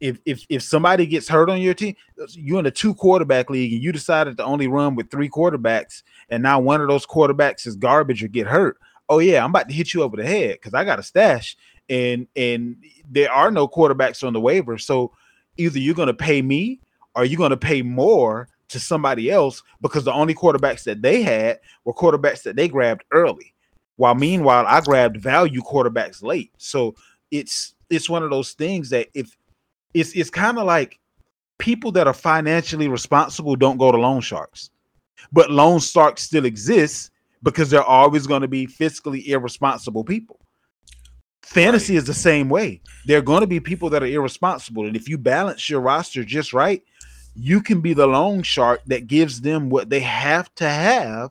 if if if somebody gets hurt on your team, you're in a two quarterback league, and you decided to only run with three quarterbacks, and now one of those quarterbacks is garbage or get hurt. Oh yeah, I'm about to hit you over the head because I got a stash, and and there are no quarterbacks on the waiver. So either you're to pay me or you're to pay more to somebody else because the only quarterbacks that they had were quarterbacks that they grabbed early. While meanwhile, I grabbed value quarterbacks late. So it's it's one of those things that if it's it's kind of like people that are financially responsible don't go to loan sharks, but loan sharks still exist because they're always going to be fiscally irresponsible people. Fantasy is the same way. There are going to be people that are irresponsible, and if you balance your roster just right, you can be the loan shark that gives them what they have to have,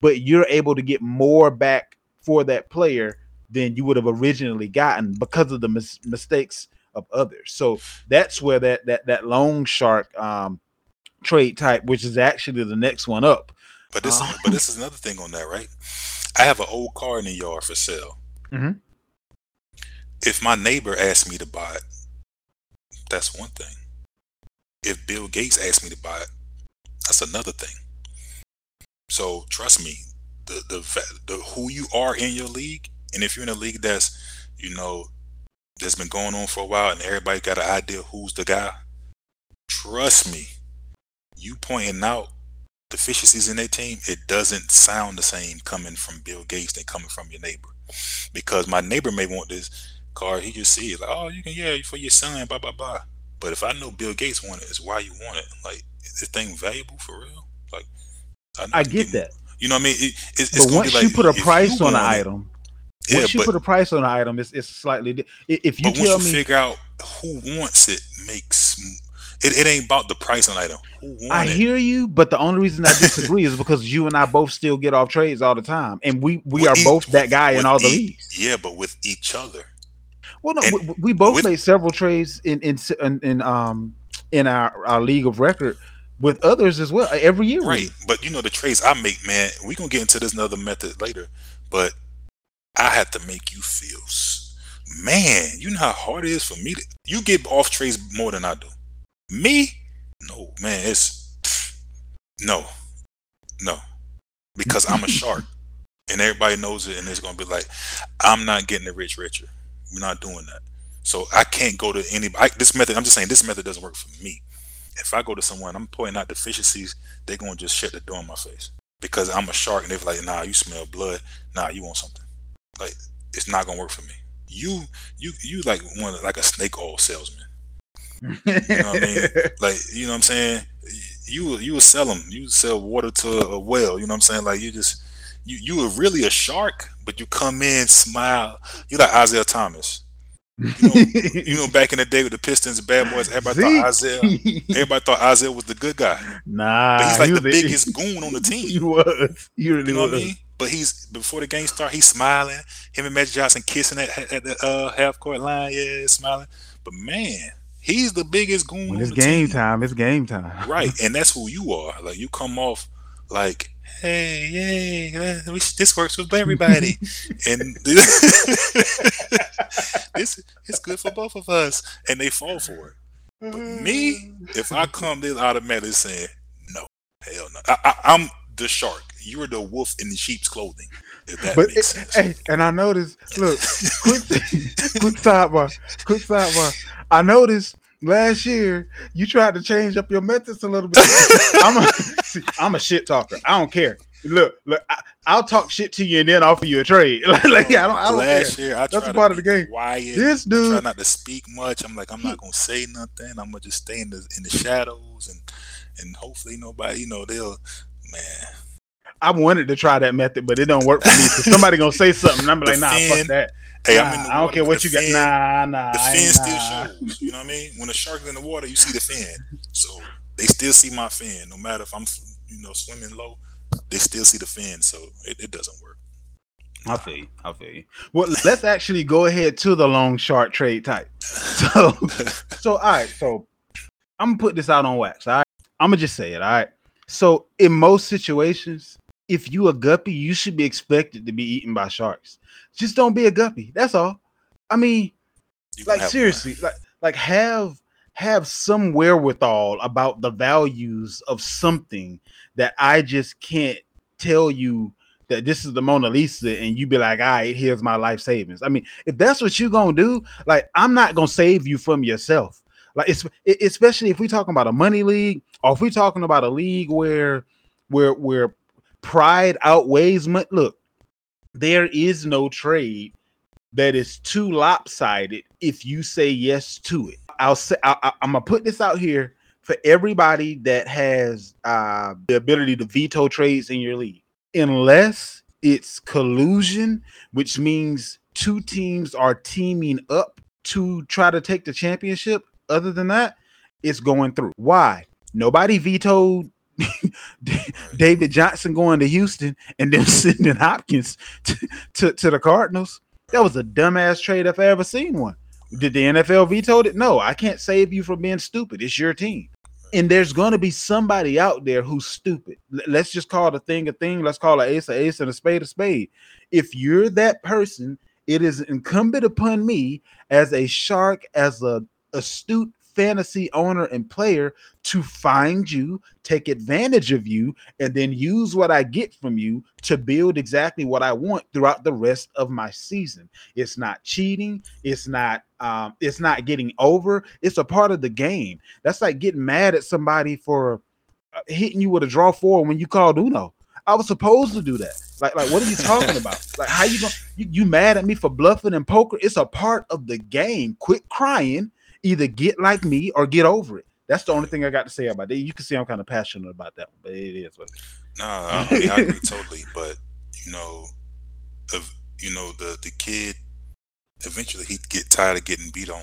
but you're able to get more back for that player than you would have originally gotten because of the mis- mistakes of others. So that's where that that that loan shark um trade type, which is actually the next one up. But this, Uh, but this is another thing on that, right? I have an old car in the yard for sale. Mm-hmm. If my neighbor asked me to buy it, that's one thing. If Bill Gates asked me to buy it, that's another thing. So trust me, the the the who you are in your league, and if you're in a league that's you know that's been going on for a while, and everybody got an idea who's the guy, trust me, you pointing out deficiencies in their team, it doesn't sound the same coming from Bill Gates than coming from your neighbor. Because my neighbor may want this car, he just sees it like, oh, you can yeah for your son, blah blah blah. But if I know Bill Gates want it, it's why you want it. Like, is this thing valuable for real? Like, I can get that. You know what I mean? It, it's, But once be you put a price on an item, yeah, once you but, put a price on an item, it's, it's slightly. If you but tell once you me, figure out who wants it, makes it, it ain't about the price on item. Who want I it? hear you, but the only reason I disagree is because you and I both still get off trades all the time, and we we With are both that guy in all the leagues. Yeah, but with each other. Well, no, we, we both with- made several trades in in in, in um in our, our league of record with others as well every year. Right. But you know the trades I make, man, we gonna get into this another method later. But I have to make you feel s- man, you know how hard it is for me to you get off trades more than I do. Me? No, man, it's no, no. Because I'm a shark. and everybody knows it, and it's gonna be like, I'm not getting the rich richer. We're not doing that. So I can't go to anybody. This method, I'm just saying, this method doesn't work for me. If I go to someone, I'm pointing out deficiencies, they're gonna just shut the door in my face because I'm a shark, and they're like, Nah, you smell blood. Nah, you want something. Like it's not gonna work for me. You, you, you like one like a snake oil salesman. You know what I mean? Like you know what I'm saying? You you will sell them. You sell water to a well. You know what I'm saying? Like you just you you are really a shark, but you come in smile. You like Isiah Thomas. You know, you know back in the day with the Pistons and Bad Boys, everybody thought Isiah. Everybody thought Isiah was the good guy, nah, but he's like he the was- biggest goon on the He team. was. He really You know was. what I mean? But he's before the game start, he's smiling. Him and Magic Johnson kissing at, at the uh, half court line, yeah, smiling. But man, he's the biggest goon When it's game team. time, it's game time. right and that's who you are like you come off like hey yay this works with everybody and this it's good for both of us and they fall for it but me if i come this automatically saying no Hell no. I, I, I'm the shark. You're the wolf in the sheep's clothing. That But it, hey, and I noticed. Look, quick, quick sidebar. Quick sidebar. I noticed last year you tried to change up your methods a little bit. I'm a, see, I'm a shit talker. I don't care. Look, look. I, I'll talk shit to you and then offer you a trade. like, I don't. I don't Last care. year, I That's a part of the game. Quiet. This try dude, not to speak much. I'm like, I'm not gonna say nothing. I'm gonna just stay in the in the shadows and and hopefully nobody, you know, they'll man. I wanted to try that method, but it don't work for me. Cause somebody gonna say something, and I'm like, nah, fin- fuck that. Hey, Nah, I'm in the I don't care what the you got. Nah, nah. The I fin ain't- still nah. shows. You know what I mean? When a shark's in the water, you see the fin. So they still see my fin, no matter if I'm you know swimming low. They still see the fin, so it, it doesn't work. I feel you. I feel you. Well, let's actually go ahead to the long shark trade type. So, so all right. So I'm gonna put this out on wax. All right. I'm gonna just say it. All right. So in most situations, if you a guppy, you should be expected to be eaten by sharks. Just don't be a guppy. That's all. I mean, You like have one. seriously, like like have have some wherewithal about the values of something that I just can't tell you that this is the Mona Lisa and you be like, all right, here's my life savings. I mean, if that's what you're gonna do, like I'm not gonna save you from yourself. Like it's especially if we're talking about a money league or if we're talking about a league where where where pride outweighs money. Look, there is no trade that is too lopsided if you say yes to it. I'll say I, I'm gonna put this out here for everybody that has uh, the ability to veto trades in your league, unless it's collusion, which means two teams are teaming up to try to take the championship. Other than that, it's going through. Why? Nobody vetoed David Johnson going to Houston and then sending Hopkins to, to, to the Cardinals. That was a dumbass trade if I ever seen one. Did the NFL veto it? No, I can't save you from being stupid. It's your team. And there's going to be somebody out there who's stupid. Let's just call the thing a thing. Let's call an ace a ace and a spade a spade. If you're that person, it is incumbent upon me as a shark, as a astute fantasy owner and player to find you, take advantage of you, and then use what I get from you to build exactly what I want throughout the rest of my season. It's not cheating. It's not. Um, it's not getting over. It's a part of the game. That's like getting mad at somebody for uh, hitting you with a draw four when you called Uno. I was supposed to do that. Like, like, what are you talking about? Like, how you going you, you mad at me for bluffing and poker? It's a part of the game. Quit crying. Either get like me or get over it. That's the only thing I got to say about it. You can see I'm kind of passionate about that, but it is what is. Nah, I, mean, I agree totally. But you know, of you know the the kid, eventually he'd get tired of getting beat on.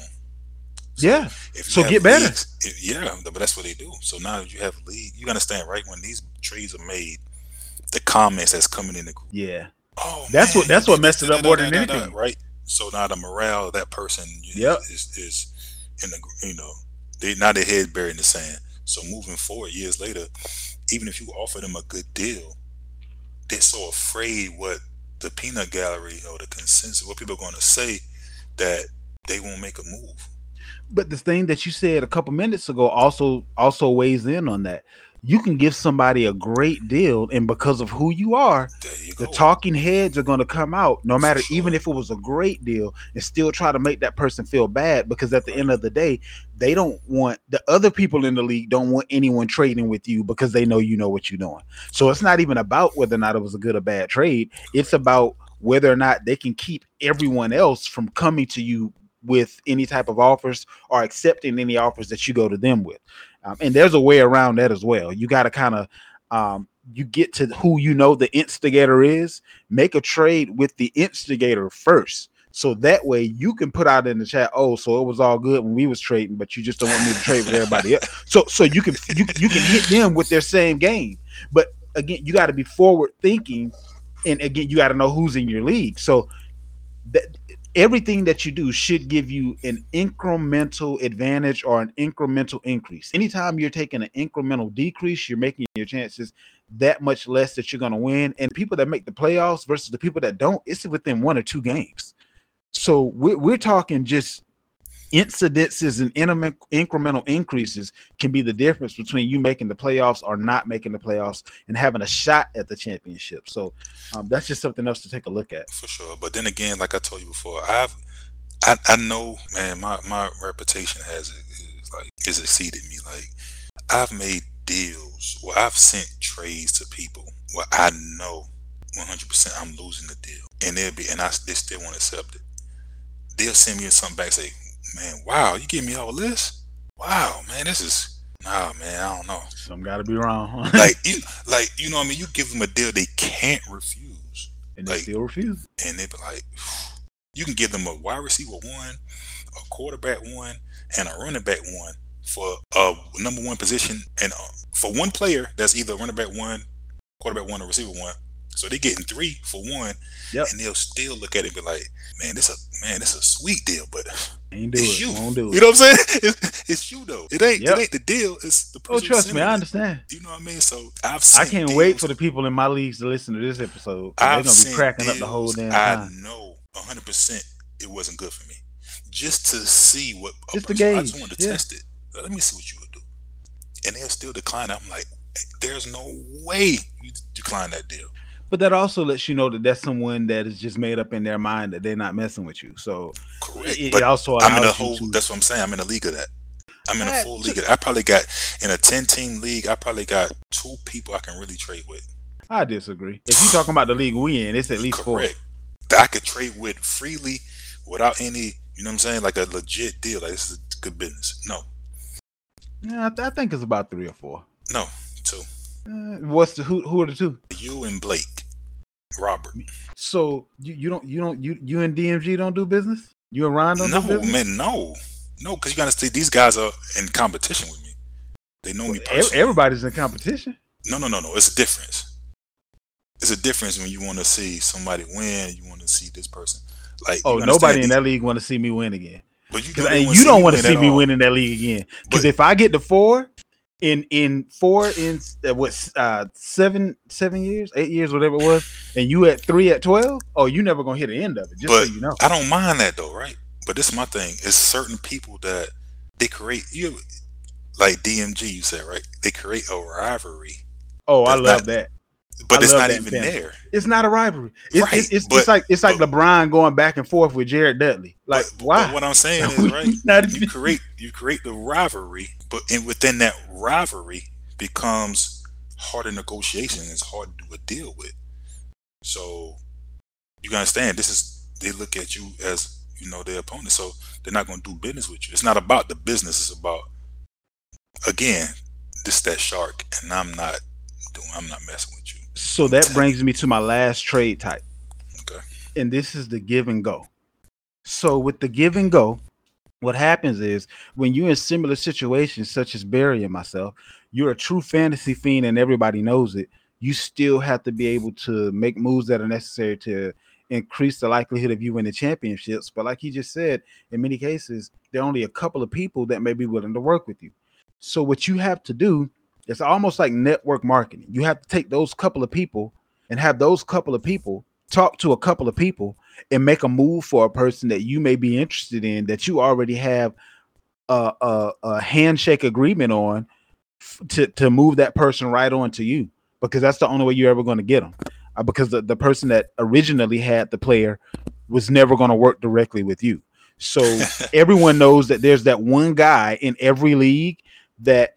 So Yeah. If So get better. if- yeah, but that's what they do. So now that you have a league, you understand, right? When these trades are made, the comments that's coming in the group. Yeah. Oh, That's what- that's what messed it up more than anything. right? So now the morale of that person Yep. is is in the you know they now their head buried in the sand. So moving forward, years later, even if you offer them a good deal, they're so afraid what the peanut gallery or the consensus, what people are going to say, that they won't make a move. But the thing that you said a couple minutes ago also also weighs in on that. You can give somebody a great deal, and because of who you are, you the talking heads are going to come out no matter even if it was a great deal and still try to make that person feel bad because at the end of the day they don't want the other people in the league don't want anyone trading with you because they know you know what you're doing. So it's not even about whether or not it was a good or bad trade. It's about whether or not they can keep everyone else from coming to you with any type of offers or accepting any offers that you go to them with um, and there's a way around that as well you got to kind of um, you get to who you know the instigator is, make a trade with the instigator first. So that way you can put out in the chat, oh, so it was all good when we was trading, but you just don't want me to trade with everybody else. So so you can you, you can hit them with their same game. But again, you got to be forward thinking, and again, you got to know who's in your league. So that everything that you do should give you an incremental advantage or an incremental increase. Anytime you're taking an incremental decrease, you're making your chances that much less that you're going to win. And people that make the playoffs versus the people that don't, it's within one or two games. So we're, we're talking just incidences and increment- incremental increases can be the difference between you making the playoffs or not making the playoffs and having a shot at the championship. So um, that's just something else to take a look at. for sure. But then again, like I told you before, I've I, I know, man, my my reputation has is like has exceeded me. Like I've made deals where I've sent trades to people where I know 100 percent I'm losing the deal, and they'll be and I they still won't accept it. They'll send me something back, say, "Man, wow, you give me all this? Wow, man, this is nah, man, I don't know." Some got to be wrong, Like you, like you know, what I mean, you give them a deal they can't refuse and they like- still refuse. and they be like, you can give them a wide receiver one, a quarterback one, and a running back one for a number one position, and uh, for one player that's either running back one, quarterback one, or receiver one. So they're getting three for one, Yep. and they'll still look at it and be like, man, this a man, this a sweet deal, but Ain't do it's it. you. Won't do it. You know what I'm saying? It's, it's you though. It ain't Yep. it ain't the deal. It's the oh, person. oh, trust me, I it. understand. You know what I mean? So I've I can't wait for the people in my leagues to listen to this episode. 'cause They're gonna be cracking up the whole deals damn I know 100 percent it wasn't good for me. Just to see what a Just to person- I just wanted to yeah. test it. Let me see what you would do. And they'll still decline. I'm like, there's no way you decline that deal. But that also lets you know that that's someone that is just made up in their mind that they're not messing with you. So Correct. it, but it also I'm in a whole. to. That's what I'm saying. I'm in a league of that. I'm in a full league. I probably got in a 10 team league. I probably got two people I can really trade with. I disagree. If you're talking about the league we in, it's at least four. Correct. That I could trade with freely without any. You know what I'm saying? Like a legit deal. Like this is good business. No, Yeah, I, th- I think it's about three or four. no, two. Uh, what's the who? Who are the two? You and Blake, Robert. So you, you don't you don't you you and DMG don't do business. You and Ron don't No, do business. man, no, no, because you gotta see these guys are in competition with me. They know me personally. Everybody's in competition. No, no, no, no. It's a difference. It's a difference when you want to see somebody win. You want to see this person. Like, Oh, nobody in that league want to see me win again. But you, don't wanna you don't want to see me win in that league again. Because if I get to four in in four in uh, what uh seven seven years, eight years, whatever it was, and you at three at twelve, oh, you never gonna hit the end of it. Just But so you know. I don't mind that though, right? But this is my thing. It's certain people that they create. You like DMG. You said right? They create a rivalry, Oh, I love not- that. But I it's not even fantasy. there. It's not a rivalry. It's, Right, it's, it's, but- it's like it's like but- LeBron going back and forth with Jared Dudley. Like But- why? What I'm saying is right. Not you create you create the rivalry, but and within that rivalry becomes harder negotiation. It's hard to do a deal with. So you can understand this is they look at you as you know their opponent, so they're not going to do business with you. It's not about the business. It's about again, this that shark, and I'm not doing. I'm not messing with. So that brings me to my last trade type. Okay. And this is the give and go. So with the give and go, what happens is when you're in similar situations, such as Barry and myself, you're a true fantasy fiend and everybody knows it. You still have to be able to make moves that are necessary to increase the likelihood of you winning championships. But like he just said, in many cases, there are only a couple of people that may be willing to work with you. So what you have to do it's almost like network marketing. You have to take those couple of people and have those couple of people talk to a couple of people and make a move for a person that you may be interested in that you already have a, a, a handshake agreement on f- to, to move that person right on to you because that's the only way you're ever going to get them uh, because the, the person that originally had the player was never going to work directly with you so everyone knows that there's that one guy in every league that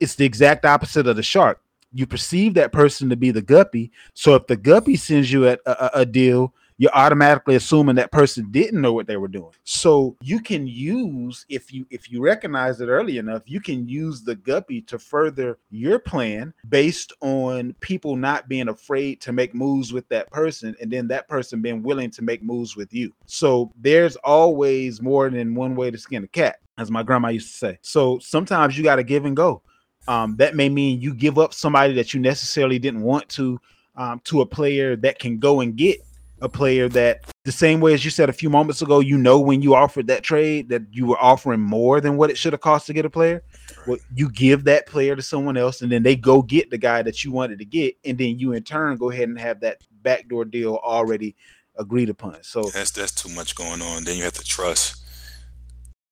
it's the exact opposite of the shark. You perceive that person to be the guppy. So if the guppy sends you a, a, a deal, you're automatically assuming that person didn't know what they were doing. So you can use if you if you recognize it early enough, you can use the guppy to further your plan based on people not being afraid to make moves with that person and then that person being willing to make moves with you. So there's always more than one way to skin a cat, as my grandma used to say. So sometimes you got to give and go um, that may mean you give up somebody that you necessarily didn't want to um, to a player that can go and get a player that the same way as you said a few moments ago you know when you offered that trade that you were offering more than what it should have cost to get a player well, you give that player to someone else and then they go get the guy that you wanted to get and then you in turn go ahead and have that backdoor deal already agreed upon so That's that's too much going on. Then you have to trust.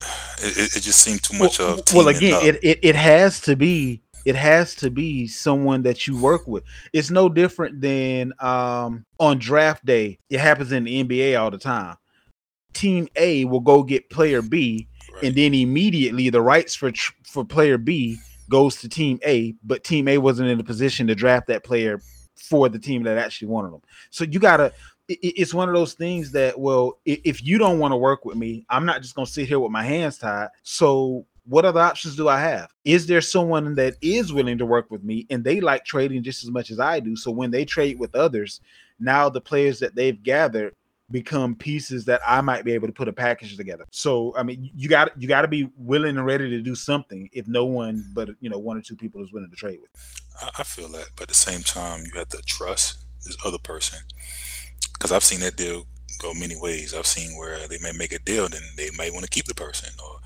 It, it, just seemed too much well, of. well again it, it it has to be it has to be someone that you work with it's no different than um on draft day it happens in the nba all the time team a will go get player b Right. and then immediately the rights for for player b goes to team a but team a wasn't in a position to draft that player for the team that actually wanted them so you gotta it's one of those things that well if you don't want to work with me i'm not just going to sit here with my hands tied. So what other options do i have? Is there someone that is willing to work with me and they like trading just as much as i do? So when they trade with others now the players that they've gathered become pieces that i might be able to put a package together. So i mean you got you got to be willing and ready to do something if no one but you know one or two people is willing to trade with I, I feel that, but at the same time, you have to trust this other person because I've seen that deal go many ways. I've seen where they may make a deal, then they might want to keep the person, or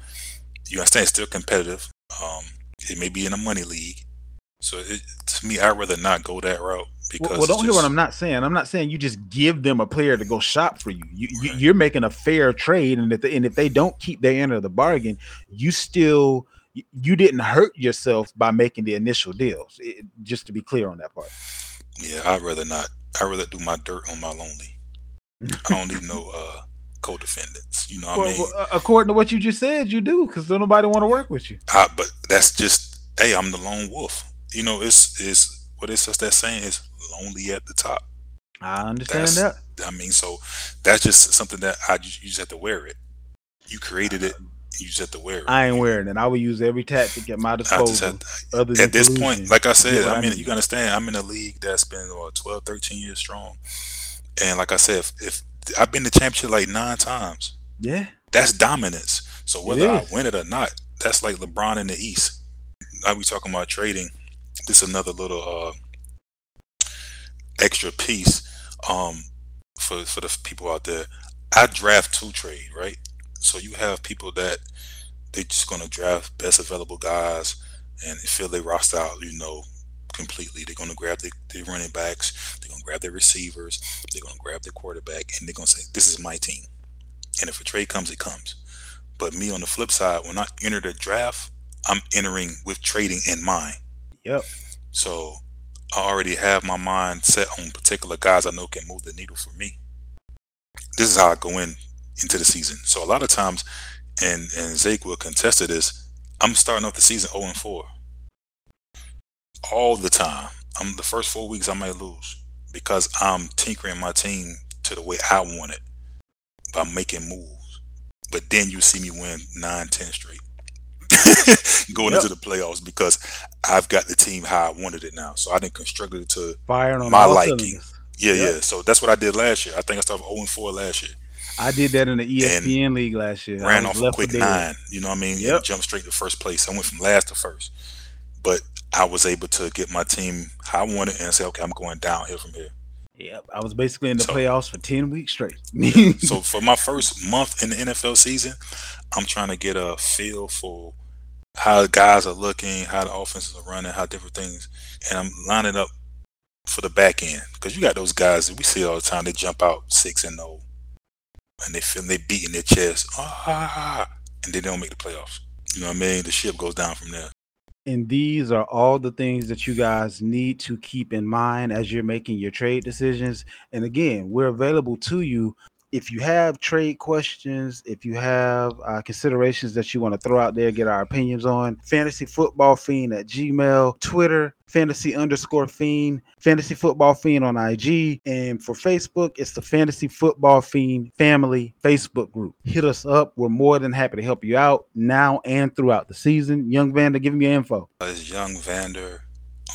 you understand, it's still competitive. Um, it may be in a money league, so it, to me, I'd rather not go that route because Well, well, don't it's hear what I'm not saying. I'm not saying you just give them a player to go shop for you. you, Right. you're making a fair trade, and if they, and if they don't keep their end of the bargain, you still you- you didn't hurt yourself by making the initial deals. It- just to be clear on that part. Yeah, I'd rather not. I'd rather do my dirt on my lonely. I don't need no uh co-defendants. You know what Well, I mean? well, according to what you just said, you do because nobody want to work with you. I, but that's just hey, I'm the lone wolf. You know, it's it's what is just that saying is lonely at the top. I understand That's- that. I mean, so that's just something that I you just have to wear it. You created it, you just have to wear it. I ain't wearing it. I will use every tactic at my disposal. to, other at this point, like I said, I I mean, need. you understand, I'm in a league that's been what, 12, 13 years strong. And like I said, if, if I've been to championship like nine times, yeah, that's dominance. So whether I win it or not, that's like LeBron in the East. Now we talking about trading. This is another little uh extra piece um for for the people out there. I draft to trade, right? So you have people that they're just gonna draft best available guys and fill their roster out, you know, completely. They're gonna grab their, the running backs, they're gonna grab their receivers, they're gonna grab their quarterback, and they're gonna say, This is my team. And if a trade comes, it comes. But me on the flip side, when I enter the draft, I'm entering with trading in mind. yep. So I already have my mind set on particular guys I know can move the needle for me. This is how I go in into the season. So a lot of times, and and Zake will contest this, I'm starting off the season 0 and 4. All the time. I'm the first four weeks I might lose because I'm tinkering my team to the way I want it by making moves. But then you see me win 9, 10 straight. Going Yep. into the playoffs because I've got the team how I wanted it now. So I didn't construct it to Firing on My liking. cylinders. yeah, Yep. yeah. So that's what I did last year. I think I started 0 and 4 last year. I did that in the ESPN league last year. Ran off a quick nine. You know what I mean? Yep. And jumped straight to first place. I went from last to first. But I was able to get my team how I wanted and say, okay, I'm going downhill from here. Yep, I was basically in the So- playoffs for ten weeks straight. So for my first month in the NFL season, I'm trying to get a feel for how guys are looking, how the offenses are running, how different things, and I'm lining up for the back end because you got those guys that we see all the time. They jump out six and zero, and they feel they beating their chest, ah, and they don't make the playoffs. You know what I mean? The ship goes down from there. and these are all the things that you guys need to keep in mind as you're making your trade decisions. And again, we're available to you if you have trade questions, if you have uh, considerations that you want to throw out there, get our opinions on. Fantasy Football Fiend at Gmail, Twitter, Fantasy underscore Fiend, Fantasy Football Fiend on IG, and for Facebook, it's the Fantasy Football Fiend Family Facebook group. Hit us up. We're more than happy to help you out now and throughout the season. Young Vander, give me your info. It's Young Vander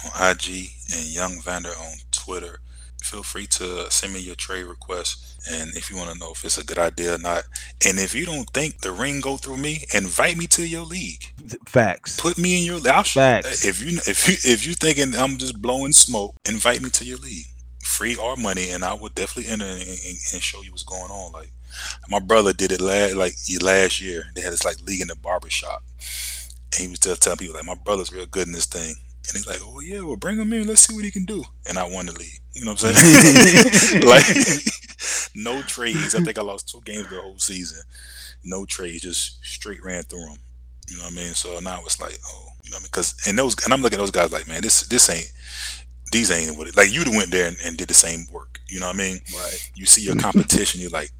on IG and Young Vander on Twitter. Feel free to send me your trade requests. And if you want to know if it's a good idea or not, and if you don't think the ring go through me, invite me to your league. Facts. Put me in your. I'll Facts. If you if you if you thinking I'm just blowing smoke, invite me to your league, free or money, and I will definitely enter and, and, and show you what's going on. Like my brother did it last like last year. They had this like league in the barber shop, and he was just telling people like my brother's real good in this thing. And he's like, "Oh yeah, well bring him in. Let's see what he can do." And I won the league. You know what I'm saying? like no trades. I think I lost two games the whole season. No trades, just straight ran through them. You know what I mean? So now it's like, oh, you know what I mean? Because and those and I'm looking at those guys like, man, this this ain't these ain't what it like you'd have went there and, and did the same work. You know what I mean? Right. You see your competition, you're like,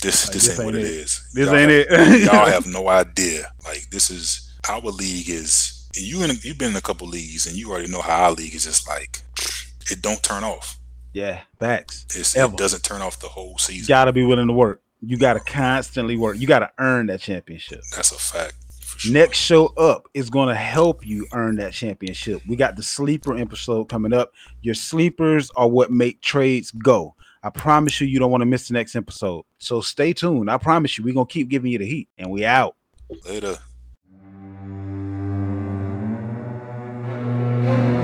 this Like, this, this ain't what it it. is. This Y'all ain't it. y'all have no idea. Like this is our league is you in you've been in a couple leagues and you already know how our league is just like it don't turn off. yeah, facts. It's, Ever. it doesn't turn off the whole season. You gotta be willing to work. You gotta constantly work. You gotta earn that championship. That's a fact. Sure. Next show up is gonna help you earn that championship. We got the sleeper episode coming up. Your sleepers are what make trades go. I promise you, you don't want to miss the next episode. So stay tuned. I promise you, we're gonna keep giving you the heat, and we out. Later. Thank you.